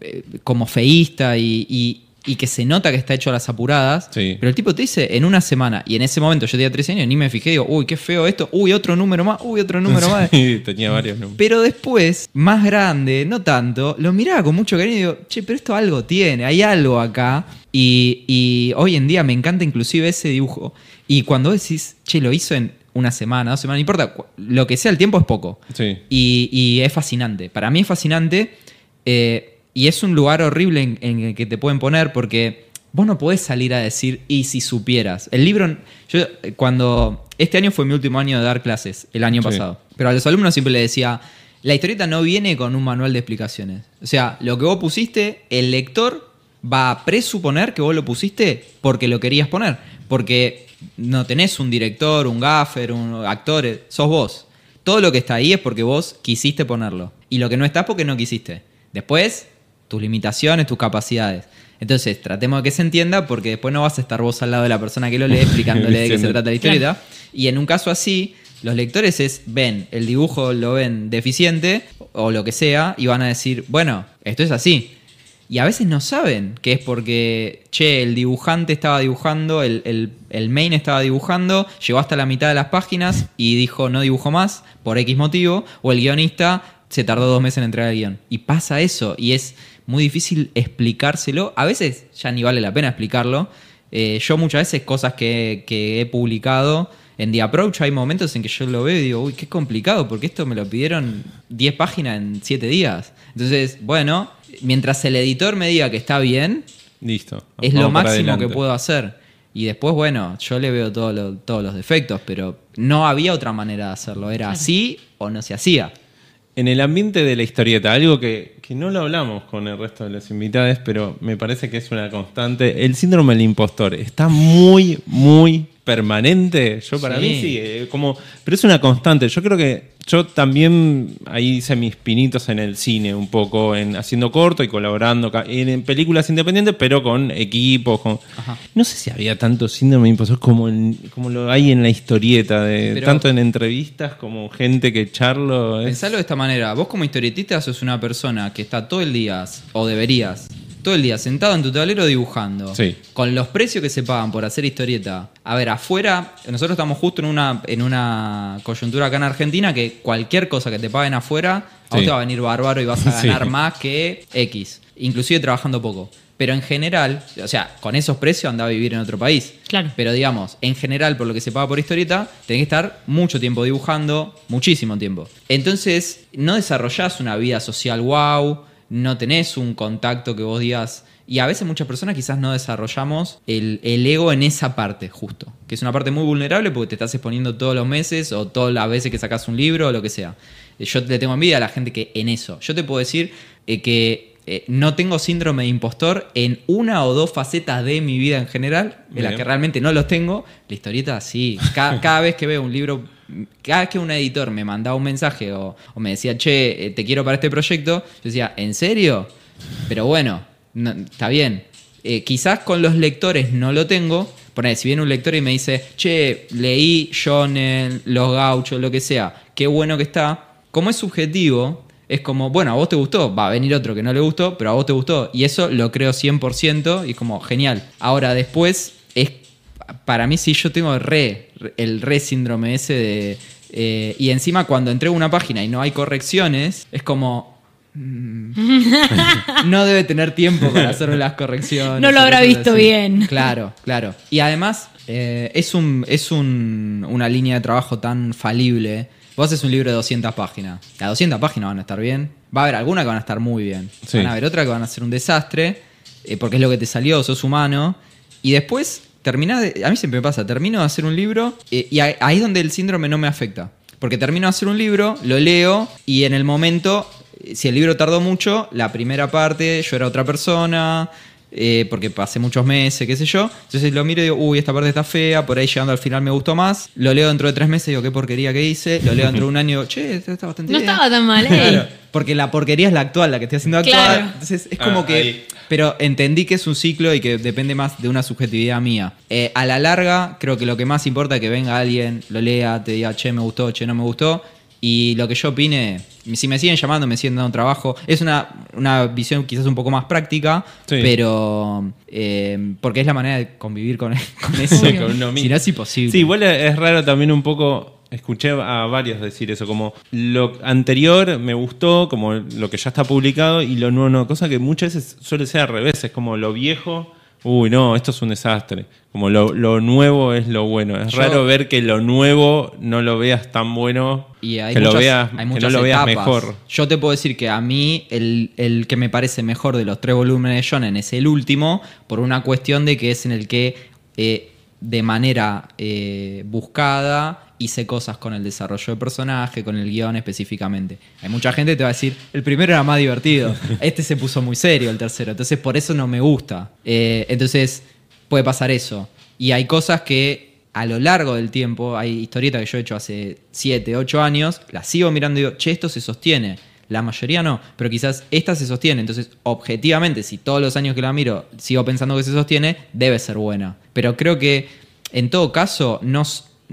eh, como feísta y, y- y que se nota que está hecho a las apuradas. Sí. Pero el tipo te dice en una semana, y en ese momento yo tenía 13 años, ni me fijé, digo, uy, qué feo esto, uy, otro número más, uy, otro número más. Sí, tenía varios números. Pero después, más grande, no tanto, lo miraba con mucho cariño y digo, che, pero esto algo tiene, hay algo acá. Y, y hoy en día me encanta inclusive ese dibujo. Y cuando decís, che, lo hizo en una semana, dos semanas, no importa, lo que sea el tiempo es poco. Sí. Y, y es fascinante. Para mí es fascinante eh, y es un lugar horrible en, en el que te pueden poner porque vos no podés salir a decir, y si supieras. El libro, yo eh, cuando, este año fue mi último año de dar clases, el año Sí. pasado, pero a los alumnos siempre les decía, la historieta no viene con un manual de explicaciones. O sea, lo que vos pusiste, el lector va a presuponer que vos lo pusiste porque lo querías poner. Porque no tenés un director, un gaffer, un actor, sos vos. Todo lo que está ahí es porque vos quisiste ponerlo. Y lo que no está es porque no quisiste. Después, tus limitaciones, tus capacidades. Entonces, tratemos de que se entienda porque después no vas a estar vos al lado de la persona que lo lee explicándole de qué se trata la historieta. Y en un caso así, los lectores es, ven el dibujo, lo ven deficiente o lo que sea y van a decir, bueno, esto es así. Y a veces no saben que es porque, che, el dibujante estaba dibujando, el, el- el main estaba dibujando, llegó hasta la mitad de las páginas y dijo no dibujo más por X motivo, o el guionista se tardó dos meses en entregar el guion. Y pasa eso, y es muy difícil explicárselo. A veces ya ni vale la pena explicarlo. Eh, yo muchas veces cosas que, que he publicado en The Approach hay momentos en que yo lo veo y digo, uy, qué complicado, porque esto me lo pidieron 10 páginas en 7 días. Entonces, bueno, mientras el editor me diga que está bien, Listo. es lo máximo que puedo hacer. Y después, bueno, yo le veo todo lo- todos los defectos, pero no había otra manera de hacerlo. Era así o no se hacía. En el ambiente de la historieta, algo que, que no lo hablamos con el resto de los invitados, pero me parece que es una constante. El síndrome del impostor está muy, muy permanente. Yo para Sí. mí sí, eh, como, pero es una constante. Yo creo que yo también ahí hice mis pinitos en el cine un poco, en haciendo corto y colaborando en, en películas independientes, pero con equipos. Con, no sé si había tanto síndrome impostor como, en- como lo hay en la historieta, de, Pero- tanto en entrevistas como gente que charlo. es- Pensalo de esta manera. Vos como historietista sos una persona que está todo el día, o deberías, todo el día sentado en tu tablero dibujando. Sí. Con los precios que se pagan por hacer historieta. A ver, afuera, nosotros estamos justo en una, en una coyuntura acá en Argentina que cualquier cosa que te paguen afuera, a Sí. te va a venir bárbaro y vas a Sí. ganar más que X. Inclusive trabajando poco. Pero en general, o sea, con esos precios anda a vivir en otro país. Claro. Pero digamos, en general, por lo que se paga por historieta, tenés que estar mucho tiempo dibujando, muchísimo tiempo. Entonces, no desarrollás una vida social wow, no tenés un contacto que vos digas. Y a veces muchas personas quizás no desarrollamos el, el ego en esa parte, justo. Que es una parte muy vulnerable porque te estás exponiendo todos los meses o todas las veces que sacas un libro o lo que sea. Yo le tengo envidia a la gente que en eso. Yo te puedo decir eh, que eh, no tengo síndrome de impostor en una o dos facetas de mi vida en general, en las Bien. que realmente no los tengo. La historieta sí. Cada, cada vez que veo un libro, cada vez que un editor me mandaba un mensaje o, o me decía, che, eh, te quiero para este proyecto, yo decía, ¿en serio? Pero bueno, no- está bien. Eh, quizás con los lectores no lo tengo. Poner, si viene un lector y me dice, che, leí Shonen, Los Gauchos, lo que sea, qué bueno que está. Como es subjetivo, es como, bueno, a vos te gustó, va a venir otro que no le gustó, pero a vos te gustó. Y eso lo creo 100% y es como, genial. Ahora, después, es para mí sí yo tengo re, el re síndrome ese de... eh, y encima cuando entrego una página y no hay correcciones, es como... mm, no debe tener tiempo para hacerme las correcciones. No lo habrá visto así. bien. Claro, claro. Y además eh, es, un, es un- una línea de trabajo tan falible. Vos haces un libro de 200 páginas. Las 200 páginas van a estar bien. Va a haber algunas que van a estar muy bien. Sí. Van a haber otras que van a ser un desastre. eh, porque es lo que te salió, sos humano. Y después terminás de- A mí siempre me pasa, termino de hacer un libro eh, y ahí ahí es donde el síndrome no me afecta. Porque termino de hacer un libro, lo leo y en el momento, eh, si el libro tardó mucho, la primera parte yo era otra persona, eh, porque pasé muchos meses, qué sé yo. Entonces lo miro y digo, uy, esta parte está fea, por ahí llegando al final me gustó más. Lo leo dentro de tres meses y digo, qué porquería que hice. Lo leo dentro de un año y digo, che, esto está bastante No bien. estaba tan mal, ¿eh? Claro, porque la porquería es la actual, la que estoy haciendo actual. Claro. Entonces es como Ah, que. ahí. Pero entendí que es un ciclo y que depende más de una subjetividad mía. Eh, a la larga, creo que lo que más importa es que venga alguien, lo lea, te diga, che, me gustó, che, no me gustó. Y lo que yo opine, si me siguen llamando, me siguen dando trabajo. Es una, una visión quizás un poco más práctica, Sí. pero. eh, porque es la manera de convivir con, con eso. Sí, con uno si mismo. no es imposible. Sí, igual es raro también un poco. Escuché a varios decir eso, como lo anterior me gustó, como lo que ya está publicado, y lo nuevo no. Cosa que muchas veces suele ser al revés, es como lo viejo, uy, no, esto es un desastre. Como lo, lo nuevo es lo bueno. Es Yo- raro ver que lo nuevo no lo veas tan bueno, Y hay que, lo muchas, veas, hay que muchas no lo veas etapas. mejor. Yo te puedo decir que a mí el, el que me parece mejor de los tres volúmenes de Shonen es el último, por una cuestión de que es en el que eh, de manera eh, buscada hice cosas con el desarrollo de personaje, con el guion específicamente. Hay mucha gente que te va a decir, el primero era más divertido, este se puso muy serio, el tercero, entonces por eso no me gusta. Eh, entonces puede pasar eso. Y hay cosas que a lo largo del tiempo, hay historietas que yo he hecho hace 7, 8 años, las sigo mirando y digo, che, esto se sostiene. La mayoría no, pero quizás esta se sostiene. Entonces, objetivamente, si todos los años que la miro sigo pensando que se sostiene, debe ser buena. Pero creo que, en todo caso, no,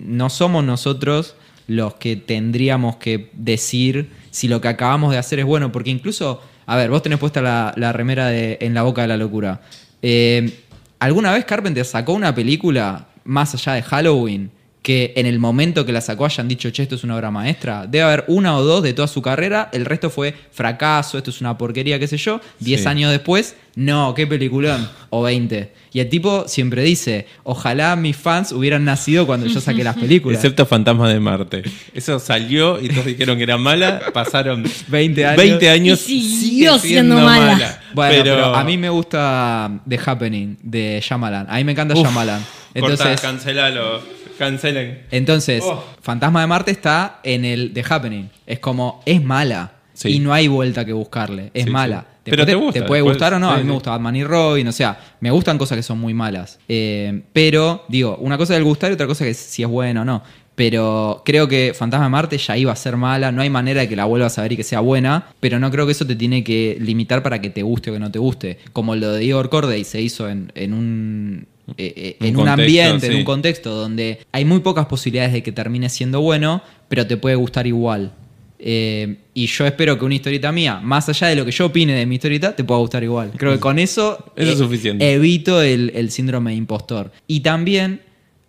no somos nosotros los que tendríamos que decir si lo que acabamos de hacer es bueno, porque incluso, a ver, vos tenés puesta la, la remera de En la boca de la locura. Eh, ¿Alguna vez Carpenter sacó una película más allá de Halloween que en el momento que la sacó hayan dicho, che, esto es una obra maestra? Debe haber una o dos de toda su carrera, el resto fue fracaso, esto es una porquería, qué sé yo. Diez Sí. años después, no, qué peliculón, o 20. Y el tipo siempre dice, ojalá mis fans hubieran nacido cuando yo saqué las películas. Excepto Fantasma de Marte. Eso salió y todos dijeron que era mala. Pasaron 20 años. 20 años. Y siguió siendo mala. Bueno, pero, a mí me gusta The Happening de Shyamalan. A mí me encanta Uf, Shyamalan. Entonces, Entonces, cancelalo. Cancelen. entonces Oh. Fantasma de Marte está en el The Happening. Es como, es mala. Sí. Y no hay vuelta que buscarle. Es Sí, mala. sí. Pero te gusta, puede después- gustar o no. a mí me gusta Batman y Robin. O sea, me gustan cosas que son muy malas. Eh, pero, digo, una cosa es el gustar y otra cosa es si es bueno o no. Pero creo que Fantasma de Marte ya iba a ser mala. No hay manera de que la vuelvas a ver y que sea buena. Pero no creo que eso te tiene que limitar para que te guste o que no te guste. Como lo de Igor Corday se hizo en, en un. Eh, eh, Un en un ambiente, en un contexto donde hay muy pocas posibilidades de que termine siendo bueno, pero te puede gustar igual. Eh, y yo espero que una historieta mía, más allá de lo que yo opine de mi historieta, te pueda gustar igual. Creo que con eso, Eso es suficiente. evito el, el síndrome de impostor. Y también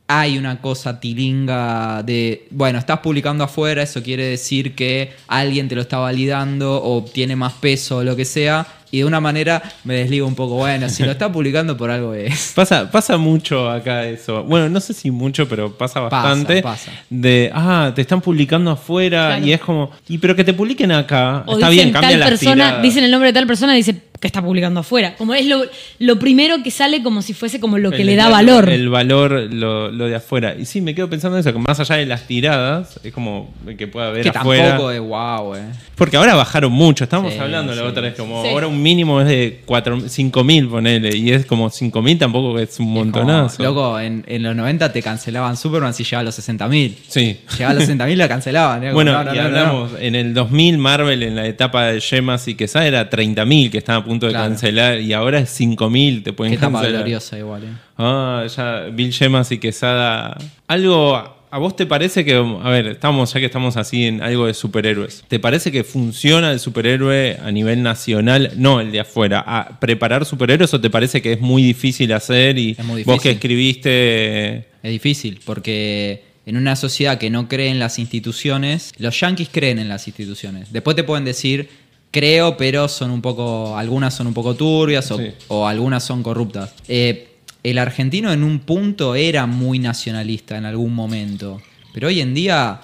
hay una cosa tilinga de, bueno, estás publicando afuera, eso quiere decir que alguien te lo está validando o tiene más peso o lo que sea. Y de una manera me desligo un poco, bueno, si lo está publicando por algo es. Pasa, pasa mucho acá eso. Bueno, no sé si mucho, pero pasa Pasa, bastante. pasa. De, ah, te están publicando afuera Claro. y es como, y pero que te publiquen acá. O Está dicen bien, cambia tal las persona, dicen el nombre de tal persona y dice que está publicando afuera. Como es lo, lo primero que sale como si fuese como lo que El- le da el- valor. El valor, lo, lo de afuera. Y sí, me quedo pensando en eso, que más allá de las tiradas, es como que pueda haber Que afuera. tampoco es wow, eh. Porque ahora bajaron mucho, estábamos Sí, hablando la sí, otra vez, como Sí. ahora un mínimo es de 5 mil, ponele, y es como 5 mil tampoco es un montonazo. Como, loco, en, en los 90 te cancelaban Superman si llegaba a los 60.000. Sí. Llegaba a los 60.000 la cancelaban. como, Bueno, no, no, y no, no, hablamos, en el 2000 Marvel en la etapa de Gemas y Quesada era 30.000 que estaban punto de Claro. cancelar y ahora es 5.000, te pueden Qué cancelar. gloriosa igual, eh. Ah, ya Bill Gemas y Quesada. Algo, ¿a vos te parece que, a ver, estamos, ya que estamos así en algo de superhéroes, ¿te parece que funciona el superhéroe a nivel nacional? No, el de afuera. ¿A preparar superhéroes o te parece que es muy difícil hacer y vos que escribiste... Es difícil porque en una sociedad que no cree en las instituciones, los yanquis creen en las instituciones. Después te pueden decir, creo, pero son un poco, algunas son un poco turbias o, Sí. o algunas son corruptas. Eh, el argentino en un punto era muy nacionalista en algún momento, pero hoy en día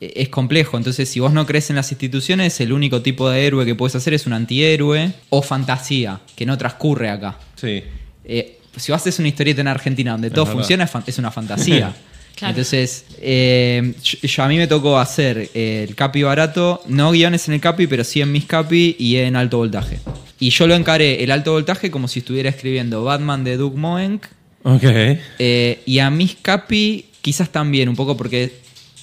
eh, es complejo. Entonces, si vos no crees en las instituciones, el único tipo de héroe que puedes hacer es un antihéroe o fantasía, que no transcurre acá. Sí. Eh, si vos haces una historieta en Argentina donde todo verdad. funciona, es una fantasía. Claro. Entonces, eh, yo, yo- a mí me tocó hacer eh, el capi barato, no guiones en el capi, pero sí en mis capi y en alto voltaje. Y yo lo encaré el alto voltaje como si estuviera escribiendo Batman de Doug Moenk. Ok. eh, y a mis capi quizás también, un poco porque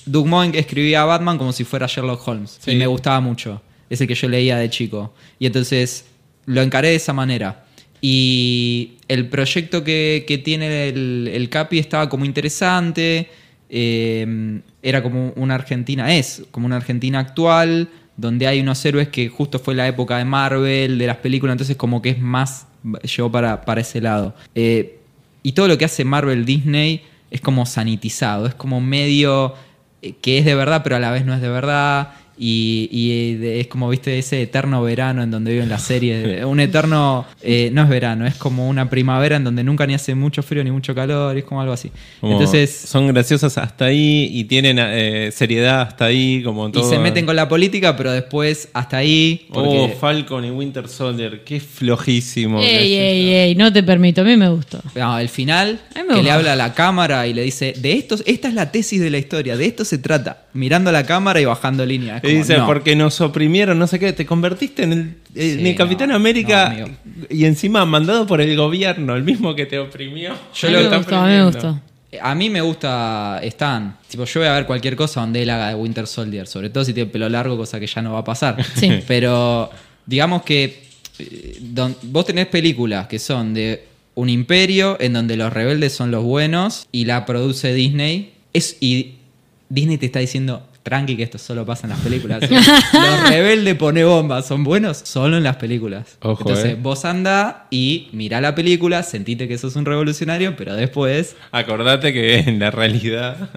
Doug Moenk escribía a Batman como si fuera Sherlock Holmes. Sí. Y me gustaba mucho. Es el que yo leía de chico. Y entonces lo encaré de esa manera. Y el proyecto que, que tiene el, el Capi estaba como interesante. eh, era como una Argentina, es como una Argentina actual, donde hay unos héroes que justo fue la época de Marvel, de las películas, entonces como que es más, llegó para, para ese lado. Eh, y todo lo que hace Marvel Disney es como sanitizado, es como medio eh, que es de verdad, pero a la vez no es de verdad. Y, es como, viste, ese eterno verano en donde viven las series. Un eterno, eh, no es verano, es como una primavera en donde nunca ni hace mucho frío ni mucho calor, es como algo así. Como Entonces, son graciosas hasta ahí y tienen eh, seriedad hasta ahí, como y se meten con la política, pero después hasta ahí. Oh, Porque, Falcon y Winter Soldier, qué flojísimo. que Ey, es ey, ey, no te permito, a mí me gustó. No, el final, que le habla a la cámara y le dice, de estos, esta es la tesis de la historia, de esto se trata. Mirando a la cámara y bajando línea. Y dice, no. porque nos oprimieron, no sé qué, te convertiste en el, en Sí, el Capitán no, América no, y encima mandado por el gobierno, el mismo que te oprimió. Yo a mí lo me gustó, a mí me gustó. A mí me gusta Stan. Tipo, yo voy a ver cualquier cosa donde él haga de Winter Soldier, sobre todo si tiene pelo largo, cosa que ya no va a pasar. Sí. Pero digamos que eh, don- vos tenés películas que son de un imperio en donde los rebeldes son los buenos y la produce Disney. Es, y Disney te está diciendo, tranqui, que esto solo pasa en las películas. los rebeldes pone bombas, son buenos solo en las películas. Ojo, Entonces eh. vos anda y mirá la película, sentite que sos un revolucionario, pero después Acordate que en la realidad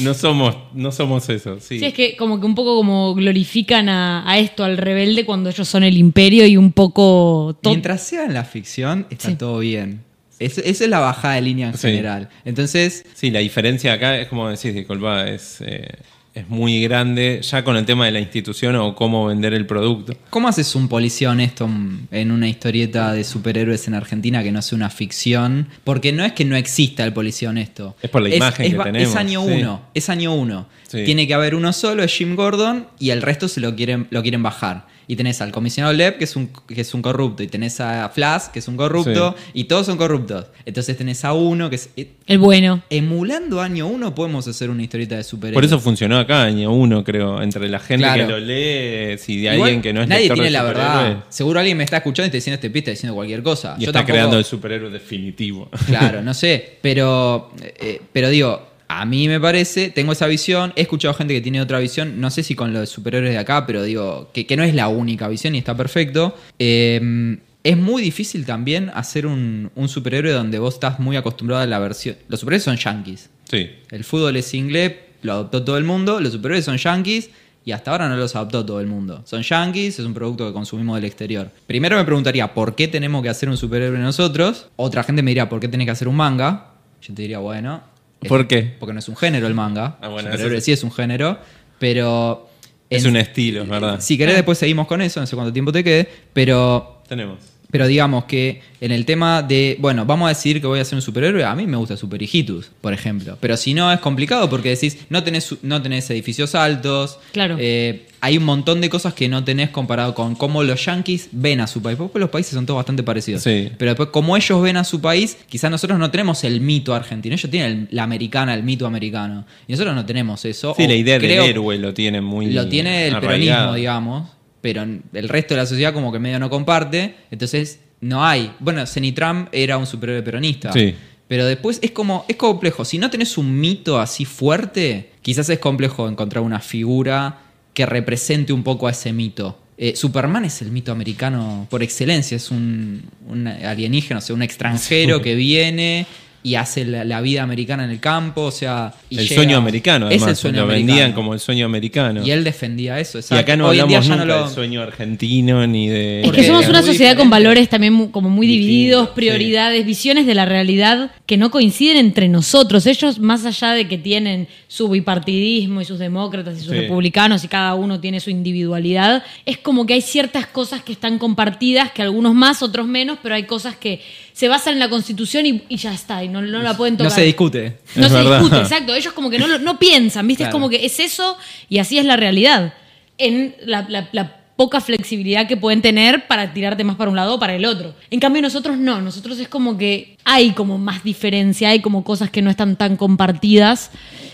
no somos, no somos eso. Sí. Sí, es que como que un poco como glorifican a, a esto, al rebelde, cuando ellos son el imperio y un poco... Mientras sea en la ficción, está Sí. todo bien. Es- esa es la bajada de línea en Sí. general. Entonces, Sí, la diferencia acá es como decís, disculpa, es, eh, es muy grande ya con el tema de la institución o cómo vender el producto. ¿cómo haces un policía honesto en una historieta de superhéroes en Argentina que no sea una ficción? Porque no es que no exista el policía honesto. Es por la imagen que ba- tenemos, Es año sí. uno. Es año uno. Sí. Tiene que haber uno solo, es Jim Gordon, y el resto se lo quieren, lo quieren bajar. Y tenés al comisionado Leb, que es, un, que es un corrupto, y tenés a Flash, que es un corrupto, y todos son corruptos. Entonces tenés a uno que es... eh, El bueno. Emulando año uno podemos hacer una historieta de superhéroes. Por eso funcionó acá, año uno, creo, entre la gente Claro. que lo lee, si de Igual, alguien que no es Nadie tiene de la verdad. Seguro alguien me está escuchando y está diciendo este pista diciendo cualquier cosa. Y Yo está tampoco- creando el superhéroe definitivo. Claro, no sé. Pero, eh, pero digo, a mí me parece, tengo esa visión. He escuchado gente que tiene otra visión. No sé si con los superhéroes de acá, pero digo, que, que no es la única visión y está perfecto. Eh, es muy difícil también hacer un, un superhéroe donde vos estás muy acostumbrado a la versión. Los superhéroes son yankees. Sí. El fútbol es inglés, lo adoptó todo el mundo. Los superhéroes son yankees y hasta ahora no los adoptó todo el mundo. Son yankees, es un producto que consumimos del exterior. Primero me preguntaría, ¿por qué tenemos que hacer un superhéroe nosotros? Otra gente me diría, ¿por qué tenés que hacer un manga? Yo te diría, bueno. ¿Por qué? Porque no es un género el manga. Ah, bueno, superhéroe sí es un género, pero... Es en- un estilo, es verdad. Si querés después seguimos con eso, no sé cuánto tiempo te quede, pero Tenemos. Pero digamos que en el tema de, bueno, vamos a decir que voy a ser un superhéroe, a mí me gusta Super Hijitus, por ejemplo. Pero si no, es complicado porque decís, no tenés, su- no tenés edificios altos. Claro. eh, hay un montón de cosas que no tenés comparado con cómo los yankees ven a su país. Porque los países son todos bastante parecidos. Sí. Pero después, como ellos ven a su país, quizás nosotros no tenemos el mito argentino. Ellos tienen el- la americana, el mito americano. Y nosotros no tenemos eso. Sí, O la idea creo- del héroe lo tiene muy lo tiene el arraigado. peronismo, digamos, pero el resto de la sociedad como que medio no comparte, entonces no hay. Bueno, Trump era un superhéroe peronista. Sí. Pero después es como, es complejo. Si no tenés un mito así fuerte, quizás es complejo encontrar una figura que represente un poco a ese mito. Eh, Superman es el mito americano por excelencia, es un, un alienígena, o sea, un extranjero que viene y hace la, la vida americana en el campo, o sea... y El llega- sueño americano, Es además. el sueño lo vendían americano. como el sueño americano. Y él defendía eso. Y exacto. acá no Hoy en día hablamos nunca no lo- del sueño argentino ni de... Es que somos es una muy sociedad con valores también mu- como muy divididos, sí. prioridades, visiones de la realidad que no coinciden entre nosotros. Ellos, más allá de que tienen su bipartidismo y sus demócratas y sus Sí. republicanos y cada uno tiene su individualidad, es como que hay ciertas cosas que están compartidas, que algunos más, otros menos, pero hay cosas que se basan en la constitución y, y ya está, y no, no la pueden No tocar. se discute. No Es se verdad. discute, exacto. Ellos como que no, lo- no piensan, ¿viste? Claro. Es como que es eso y así es la realidad. En la, la- la poca flexibilidad que pueden tener para tirarte más para un lado o para el otro. En cambio nosotros no, nosotros es como que hay como más diferencia, hay como cosas que no están tan compartidas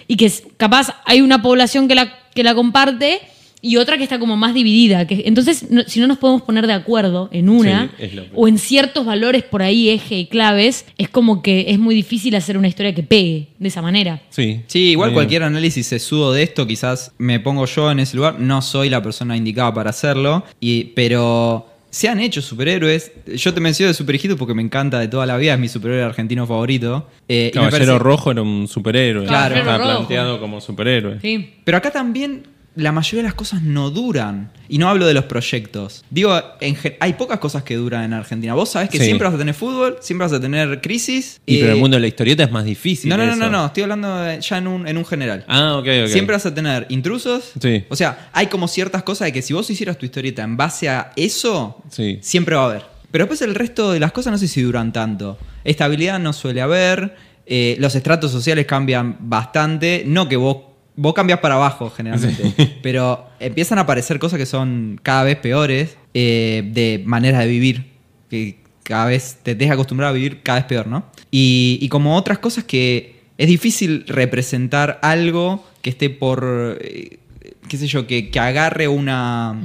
y que es- capaz hay una población que la, que la comparte y otra que está como más dividida. Que, entonces, no- si no nos podemos poner de acuerdo en una Sí, o en ciertos valores por ahí, eje y claves, es como que es muy difícil hacer una historia que pegue de esa manera. Sí. Sí, igual cualquier análisis sesudo de esto, quizás me pongo yo en ese lugar. No soy la persona indicada para hacerlo, y, pero se han hecho superhéroes. Yo te menciono de Superhijito porque me encanta de toda la vida, es mi superhéroe argentino favorito. Eh, Caballero parece- Rojo era un superhéroe. Claro. Estaba planteado como superhéroe. Sí. Pero acá también la mayoría de las cosas no duran. Y no hablo de los proyectos. Digo, en hay pocas cosas que duran en Argentina. Vos sabés que Sí. siempre vas a tener fútbol, siempre vas a tener crisis. Y pero eh, el mundo de la historieta es más difícil. No, no, no, no, no, estoy hablando de- ya en un, en un general. Ah, ok, ok. Siempre vas a tener intrusos. Sí. O sea, hay como ciertas cosas de que si vos hicieras tu historieta en base a eso, Sí. siempre va a haber. Pero después el resto de las cosas no sé si duran tanto. Estabilidad no suele haber. eh, los estratos sociales cambian bastante. No que vos. Vos cambias para abajo generalmente. Pero empiezan a aparecer cosas que son cada vez peores. eh, de manera de vivir. Que cada vez te dejas acostumbrar a vivir cada vez peor, ¿no? Y, y como otras cosas que es difícil representar algo que esté por, eh, qué sé yo, que, que agarre una...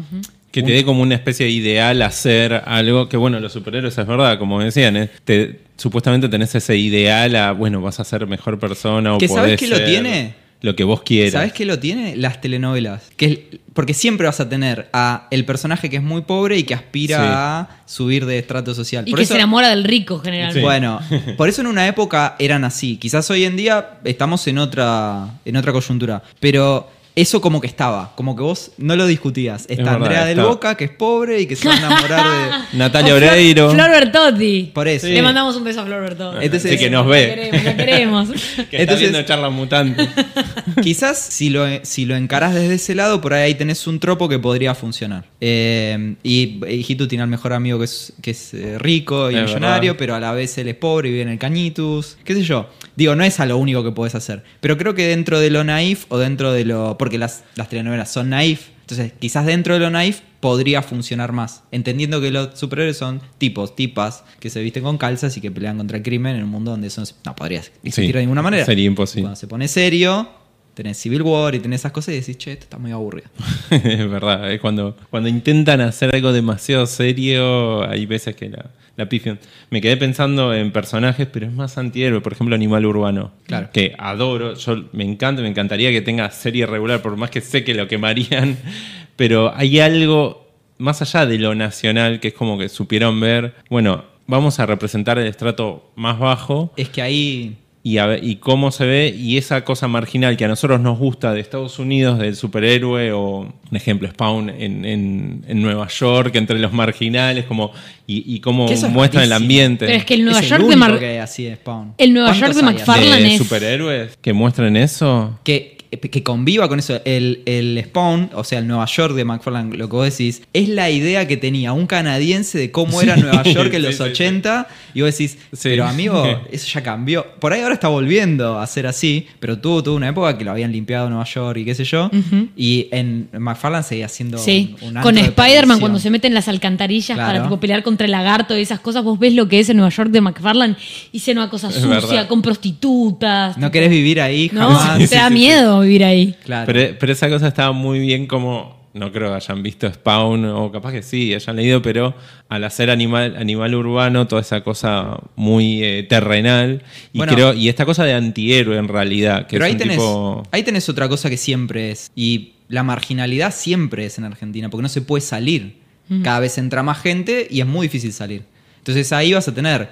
Que te dé como una especie de ideal hacer algo que, bueno, los superhéroes es verdad, como decían, ¿eh? te, supuestamente tenés ese ideal a, bueno, vas a ser mejor persona o ¿Que sabes podés que lo tiene? Lo que vos quieras. ¿Sabes qué lo tiene? Las telenovelas. Que es- porque siempre vas a tener a el personaje que es muy pobre y que aspira Sí. a subir de estrato social. Y Por que eso- se enamora del rico generalmente. Sí. Bueno, por eso en una época eran así. Quizás hoy en día estamos en otra, en otra coyuntura. Pero eso como que estaba, como que vos no lo discutías. Está Andrea del está. Boca, que es pobre y que se va a enamorar de. Natalia O Oreiro. Flor Bertotti. Por eso. Le mandamos un beso a Flor Bertotti. Entonces- Sí, que nos ve. queremos, la queremos. Que está Entonces- charla mutante. Quizás si lo, si lo encarás desde ese lado, por ahí tenés un tropo que podría funcionar. Eh, y Hijitu tiene al mejor amigo que es, que es eh, rico y Es millonario, verdad. pero a la vez él es pobre y vive en el Cañitus. ¿Qué sé yo? Digo, no es a lo único que podés hacer. Pero creo que dentro de lo naif o dentro de lo. Porque las, las telenovelas son naif. Entonces, quizás dentro de lo naif podría funcionar más. Entendiendo que los superhéroes son tipos, tipas, que se visten con calzas y que pelean contra el crimen en un mundo donde eso no, podría existir Sí, de ninguna manera. sería imposible. Cuando se pone serio, tenés Civil War y tenés esas cosas y decís, che, esto está muy aburrido. es verdad, es cuando, cuando intentan hacer algo demasiado serio, hay veces que la, la pifian. Me quedé pensando en personajes, pero es más antihéroe, por ejemplo, Animal Urbano. Claro. Que adoro, yo me encanta, me encantaría que tenga serie regular, por más que sé que lo quemarían, pero hay algo más allá de lo nacional que es como que supieron ver, bueno, vamos a representar el estrato más bajo Es que ahí. Y, a y cómo se ve y esa cosa marginal que a nosotros nos gusta de Estados Unidos, del superhéroe o, un ejemplo, Spawn en, en- en Nueva York, entre los marginales, como y, y cómo muestran el ambiente Pero es que el Nueva es York el de Mar- que así de Spawn. El Nueva ¿Cuántos York de? McFarlane es- superhéroes que muestran eso. Que, que conviva con eso. El, el Spawn, o sea, el Nueva York de McFarlane, lo que vos decís, es la idea que tenía un canadiense de cómo era Sí, Nueva York en sí, los sí, sí. 80. Y vos decís, Sí. pero amigo, eso ya cambió. Por ahí ahora está volviendo a ser así, pero tuvo, tuvo una época que lo habían limpiado Nueva York y qué sé yo. Y en McFarlane seguía siendo Sí, un, un con de Spider-Man cuando se mete en las alcantarillas Claro. para tipo, pelear contra el lagarto y esas cosas, vos ves lo que es en Nueva York de McFarlane y sea una cosa Es sucia, verdad. con prostitutas. No tipo, querés vivir ahí No, te da sí, vivir ahí. Claro. Pero, pero esa cosa estaba muy bien como, no creo que hayan visto Spawn, o capaz que sí, hayan leído, pero al hacer animal, animal urbano, toda esa cosa muy eh, terrenal, y Bueno. creo, y esta cosa de antihéroe en realidad, que Pero es ahí un tenés, tipo... ahí tenés otra cosa que siempre es. Y la marginalidad siempre es en Argentina, porque no se puede salir. Cada vez entra más gente y es muy difícil salir. Entonces ahí vas a tener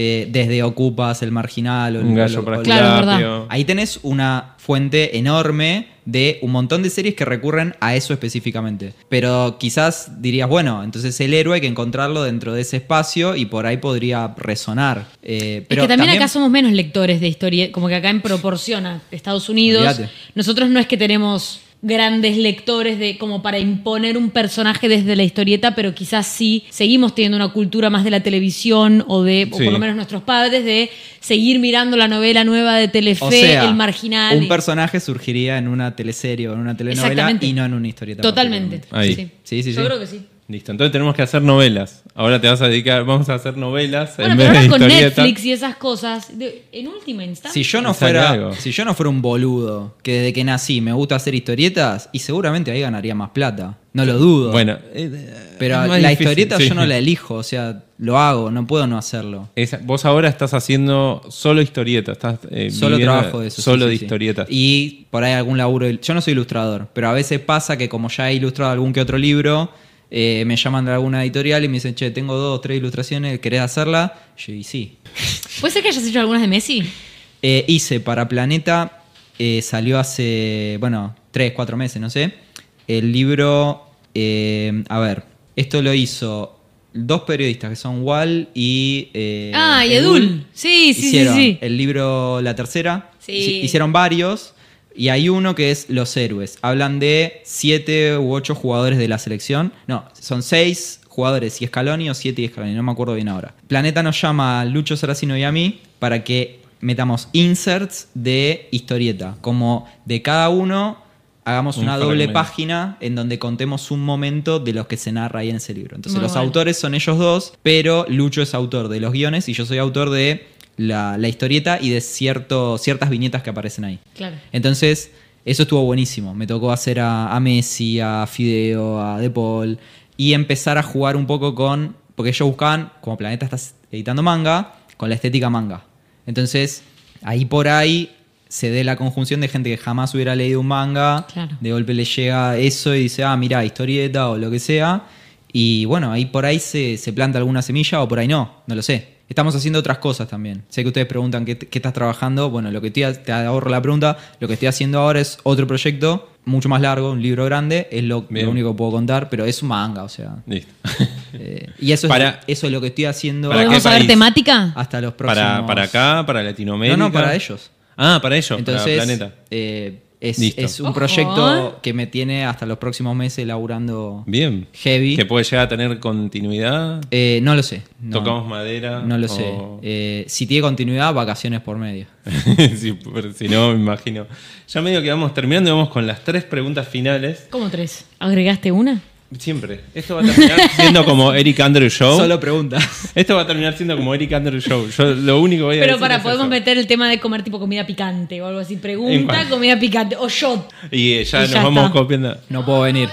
eh, desde Ocupas, el marginal o el Un gallo o- para Claro. Ahí tenés una fuente enorme de un montón de series que recurren a eso específicamente. Pero quizás dirías, bueno, entonces el héroe hay que encontrarlo dentro de ese espacio y por ahí podría resonar. Eh, pero es que también, acá somos menos lectores de historia, como que acá en proporción a Estados Unidos, Olvídate. nosotros no es que tenemos grandes lectores de como para imponer un personaje desde la historieta, pero quizás sí seguimos teniendo una cultura más de la televisión o de, o Sí. por lo menos nuestros padres, de seguir mirando la novela nueva de Telefe, O sea, El Marginal. Un personaje surgiría en una teleserie o en una telenovela y no en una historieta. Totalmente. Sí. Sí, sí, Yo creo que sí. Listo, entonces tenemos que hacer novelas. Ahora te vas a dedicar, vamos a hacer novelas Bueno, en pero vez de con. Netflix y esas cosas, de- en última instancia. Si yo no fuera, algo. si yo no fuera un boludo que desde que nací me gusta hacer historietas y seguramente ahí ganaría más plata. No lo dudo. Bueno, pero la difícil, historieta sí. yo no la elijo, o sea, lo hago, no puedo no hacerlo. Esa- vos ahora estás haciendo solo historietas, estás eh, Solo trabajo de eso. Solo sí, de sí. historietas. Y por ahí algún laburo. Yo no soy ilustrador, pero a veces pasa que como ya he ilustrado algún que otro libro, eh, me llaman de alguna editorial y me dicen, che, tengo dos, tres ilustraciones, ¿querés hacerla? Yo, y sí. ¿Puede ser que hayas hecho algunas de Messi? Eh, hice para Planeta, eh, salió hace, bueno, tres, cuatro meses, no sé. El libro, eh, a ver, esto lo hizo dos periodistas que son Wal y... eh, ah, y Edul. Sí, sí, hicieron sí, sí. el libro La Tercera. Sí. Hici- Hicieron varios. Y hay uno que es Los Héroes. Hablan de siete u ocho jugadores de la selección. No, son seis jugadores y Scaloni o siete y Scaloni. No me acuerdo bien ahora. Planeta nos llama a Lucho Saracino y a mí para que metamos inserts de historieta. Como de cada uno hagamos Un una doble página en donde contemos un momento de los que se narra ahí en ese libro. Entonces Muy los bueno. autores son ellos dos, pero Lucho es autor de los guiones y yo soy autor de la, la historieta y de cierto, ciertas viñetas que aparecen ahí. Claro. Entonces, eso estuvo buenísimo. Me tocó hacer a, a Messi, a Fideo, a De Paul y empezar a jugar un poco con. Porque ellos buscaban, como Planeta estás editando manga, con la estética manga. Entonces, ahí por ahí se dé la conjunción de gente que jamás hubiera leído un manga. Claro. De golpe le llega eso y dice, ah, mira, historieta o lo que sea. Y bueno, ahí por ahí se, se planta alguna semilla o por ahí no, no lo sé. Estamos haciendo otras cosas también. Sé que ustedes preguntan qué, qué estás trabajando. Bueno, lo que estoy, te ahorro la pregunta. Lo que estoy haciendo ahora es otro proyecto, mucho más largo, un libro grande. Es lo, único que puedo contar, pero es un manga, o sea. Listo. eh, y eso, Para- es, eso es lo que estoy haciendo ¿Para qué ¿Podemos saber temática? hasta los próximos. para, para acá, para Latinoamérica. No, no, para ellos. Ah, para ellos, Entonces, para Planeta. eh, es, es un Ojo. proyecto que me tiene hasta los próximos meses laburando Bien. heavy. Que puede llegar a tener continuidad. Eh, no lo sé. No, Tocamos madera. No lo o- sé. Eh, si tiene continuidad, vacaciones por medio. si no, me imagino. Ya medio que vamos terminando y vamos con las tres preguntas finales. ¿Cómo tres? ¿Agregaste una? Siempre. Esto va a terminar siendo como Eric Andrew Show. Solo preguntas. Esto va a terminar siendo como Eric Andrew Show. Yo lo único que voy a Pero decir para, es podemos eso. meter el tema de comer tipo comida picante o algo así. Pregunta, comida picante. O shot. Y eh, ya Y nos ya vamos está. copiando. No puedo venir.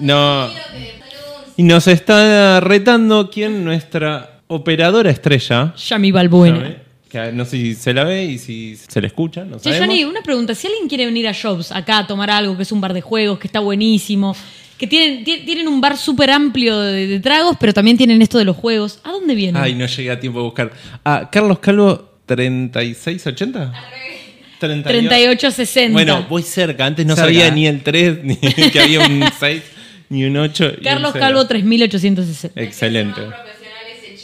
No. Y nos está retando quién nuestra operadora estrella. Yami Balbuena. Que no sé si se la ve y si se la escucha. No Che, sabemos. Johnny, una pregunta. Si alguien quiere venir a Jobs acá a tomar algo, que es un bar de juegos, que está buenísimo, que tienen, ti- tienen un bar súper amplio de, de tragos, pero también tienen esto de los juegos, ¿a dónde vienen? Ay, no llegué a tiempo de buscar. Ah, Carlos Calvo, 3680. 38. 3860. Bueno, voy cerca. Antes no Cerca, sabía ni el 3, ni que había un 6, ni un 8. y un Carlos cero. Calvo 3860. Excelente.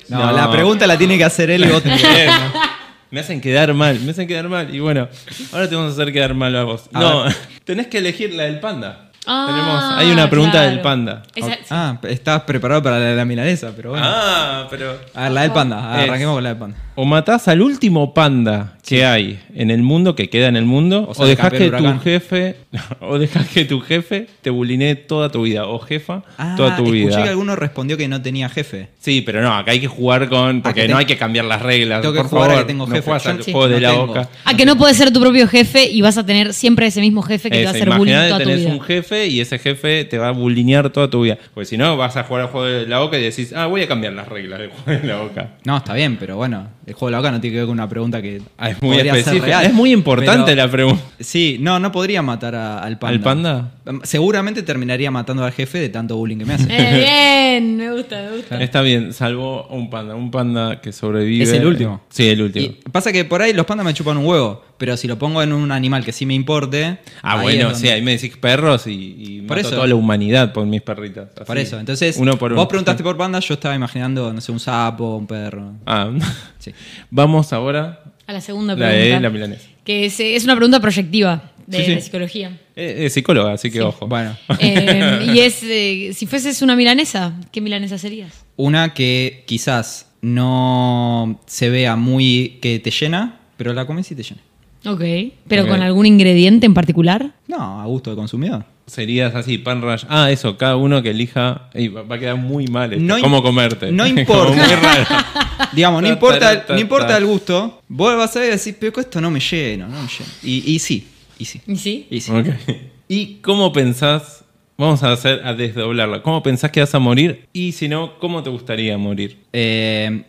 No, No. la pregunta la tiene que hacer él y Me hacen quedar mal, me hacen quedar mal. Y bueno, ahora te vamos a hacer quedar mal a vos. A no, ver. tenés que elegir la del panda. Ah, Tenemos, hay una pregunta claro. del panda. Esa- Ah, estabas preparado para la de la milanesa, pero bueno. Ah, pero. A ver, la del panda. Es- Arranquemos con la del panda. O matás al último panda que hay en el mundo, que queda en el mundo, O o, sea, dejás campeón que tu jefe, o dejás que tu jefe te bulinee toda tu vida, o jefa Ah, toda tu escuché vida. que alguno respondió que no tenía jefe. Sí, pero no, acá hay que jugar con. Porque que no te- hay que cambiar las reglas. Tengo que por jugar a favor, que tengo no jefe. al sí, juego de no la tengo. boca. A que no puedes ser tu propio jefe y vas a tener siempre ese mismo jefe que te va a hacer bullying toda tu tenés vida. un jefe y ese jefe te va a bulinear toda tu vida. Porque si no, vas a jugar al juego de la boca y decís, ah, voy a cambiar las reglas del juego de la boca. No, está bien, pero bueno, el juego de la boca no tiene que ver con una pregunta que Ah, es muy específica. Es muy importante Pero- la pregunta. Sí, no, no podría matar a- al panda. ¿Al panda? Seguramente terminaría matando al jefe de tanto bullying que me hace. Eh, bien, me gusta, me gusta. Está bien, salvó a un panda. Un panda que sobrevive. Es el último. Sí, el último. Y pasa que por ahí los pandas me chupan un huevo, pero si lo pongo en un animal que sí me importe. Ah, bueno, sí, ahí me decís perros y, y Por mato eso. toda la humanidad por mis perritas. Así, Por eso, entonces, uno por uno. vos preguntaste por panda, yo estaba imaginando, no sé, un sapo, un perro. Ah, Sí. vamos ahora A la segunda la pregunta. de la milanesa. Que es, es una pregunta proyectiva de, Sí, sí. de psicología. Eh, Es psicóloga, así que Sí. ojo. Bueno, Eh, y es, eh, si fueses una milanesa, ¿qué milanesa serías? una que quizás no se vea muy que te llena, pero la comes y te llena. Ok. ¿Pero con algún ingrediente en particular? No, a gusto del consumidor. Serías así, pan rush. Ah, eso, cada uno que elija. Ey, va a quedar muy mal esto. No ¿Cómo comerte? no importa. muy raro. Digamos, no Ta, importa, ta, ta, no importa ta. el gusto. Vos vas a decís, pero con esto no me lleno, no me lleno. Y, y sí, y sí. ¿Y sí? Y sí. Ok. ¿Y cómo pensás? Vamos a hacer a desdoblarla. ¿Cómo pensás que vas a morir? Y si no, ¿cómo te gustaría morir? Eh,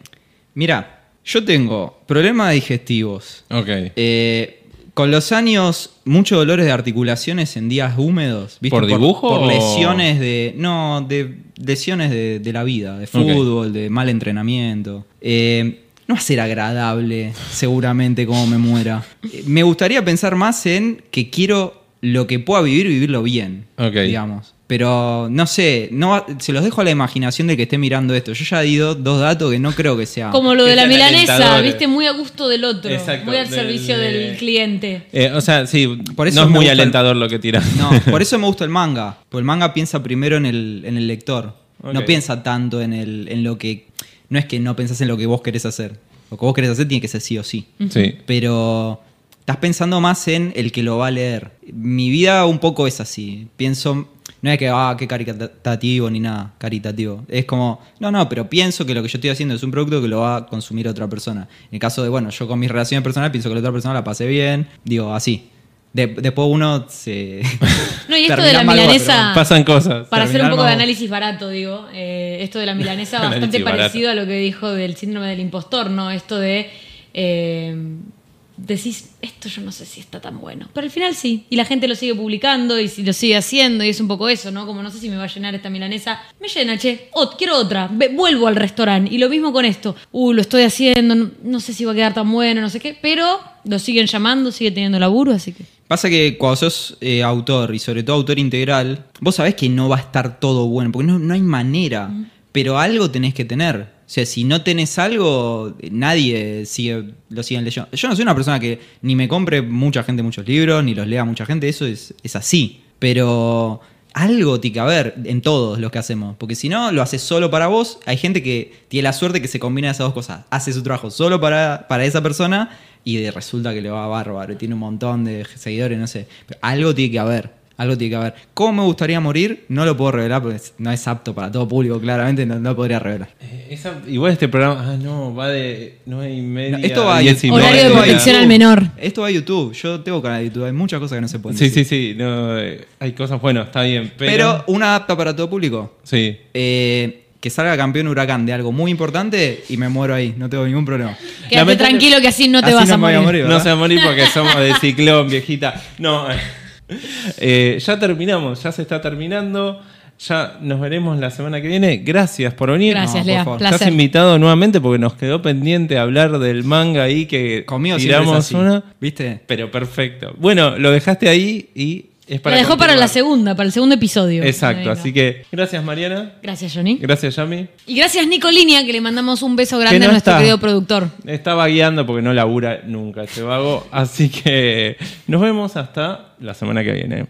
mira, yo tengo problemas digestivos. Ok. Eh, con los años, muchos dolores de articulaciones en días húmedos. ¿viste? ¿Por dibujo Por, lesiones de. No, de lesiones de, de la vida, de fútbol, de mal entrenamiento. Eh, no va a ser agradable, seguramente, como me muera. Me gustaría pensar más en que quiero lo que pueda vivir, vivirlo bien. Ok. Digamos. Pero no sé, no se los dejo a la imaginación de que esté mirando esto. Yo ya di do- dos datos que no creo que sea. Como lo de la milanesa, viste, muy a gusto del otro. Exacto, muy al del- servicio del cliente. Eh, o sea, sí, Por eso no es muy el- alentador lo que tiras. No, por eso me gusta el manga. Porque el manga piensa primero en el, en el lector. No piensa tanto en, el, en lo que. No es que no pensás en lo que vos querés hacer. Lo que vos querés hacer tiene que ser sí o sí. Sí. Pero estás pensando más en el que lo va a leer. Mi vida un poco es así. Pienso. No es que, ah, qué caritativo ni nada, caritativo. Es como, no, no, pero pienso que lo que yo estoy haciendo es un producto que lo va a consumir otra persona. En el caso de, bueno, yo con mis relaciones personales pienso que la otra persona la pase bien, digo, así. De- después uno se. No, y esto de la milanesa- Pasan cosas. Para hacer un poco de análisis barato, digo, eh, esto de la milanesa bastante barato. parecido a lo que dijo del síndrome del impostor, ¿no? Esto de eh, decís, esto yo no sé si está tan bueno, pero al final sí, y la gente lo sigue publicando y si lo sigue haciendo y es un poco eso, ¿no? Como no sé si me va a llenar esta milanesa, me llena, che, Ot, quiero otra, Ve- vuelvo al restaurante y lo mismo con esto, uh, lo estoy haciendo, no, no sé si va a quedar tan bueno, no sé qué, pero lo siguen llamando, sigue teniendo laburo, así que... Pasa que cuando sos eh, autor y sobre todo autor integral, vos sabés que no va a estar todo bueno, porque no, no hay manera, pero algo tenés que tener. O sea, si no tenés algo, nadie sigue, lo siguen leyendo. Yo no soy una persona que ni me compre mucha gente muchos libros, ni los lea mucha gente, eso es, es así. Pero algo tiene que haber en todos los que hacemos, porque si no, lo haces solo para vos. Hay gente que tiene la suerte que se combina esas dos cosas. Hace su trabajo solo para, para esa persona y resulta que le va bárbaro, y tiene un montón de seguidores, no sé. Pero algo tiene que haber, algo tiene que haber. ¿Cómo me gustaría morir? No lo puedo revelar porque no es apto para todo público, claramente no, no podría revelar. Eh, esa- igual este programa, ah, no, va de 9 y media. No, esto va a YouTube. Horario de protección al menor. Esto va a YouTube, yo tengo canal de YouTube, hay muchas cosas que no se pueden Sí, decir. sí, sí, no, eh, hay cosas, bueno, está bien, pero... Pero una apta para todo público. sí, Eh, que salga campeón huracán de algo muy importante y me muero ahí, no tengo ningún problema. Quédate tranquilo que así no te Así vas no a me voy a morir. morir. no se va a morir porque somos de ciclón, viejita. No, eh, ya terminamos, ya se está terminando. Ya nos veremos la semana que viene. Gracias por venir. Gracias, por Lea. Estás invitado nuevamente porque nos quedó pendiente hablar del manga ahí que Conmigo tiramos así, una. ¿viste? Pero perfecto. Bueno, lo dejaste ahí y es para. La dejó para la segunda, para el segundo episodio. Exacto, Venga. así que gracias Mariana. Gracias, Johnny. Gracias Yami. Y gracias, Nico Linia, que le mandamos un beso grande no a nuestro está. querido productor. Estaba guiando porque no labura nunca este vago. Así que nos vemos hasta la semana que viene.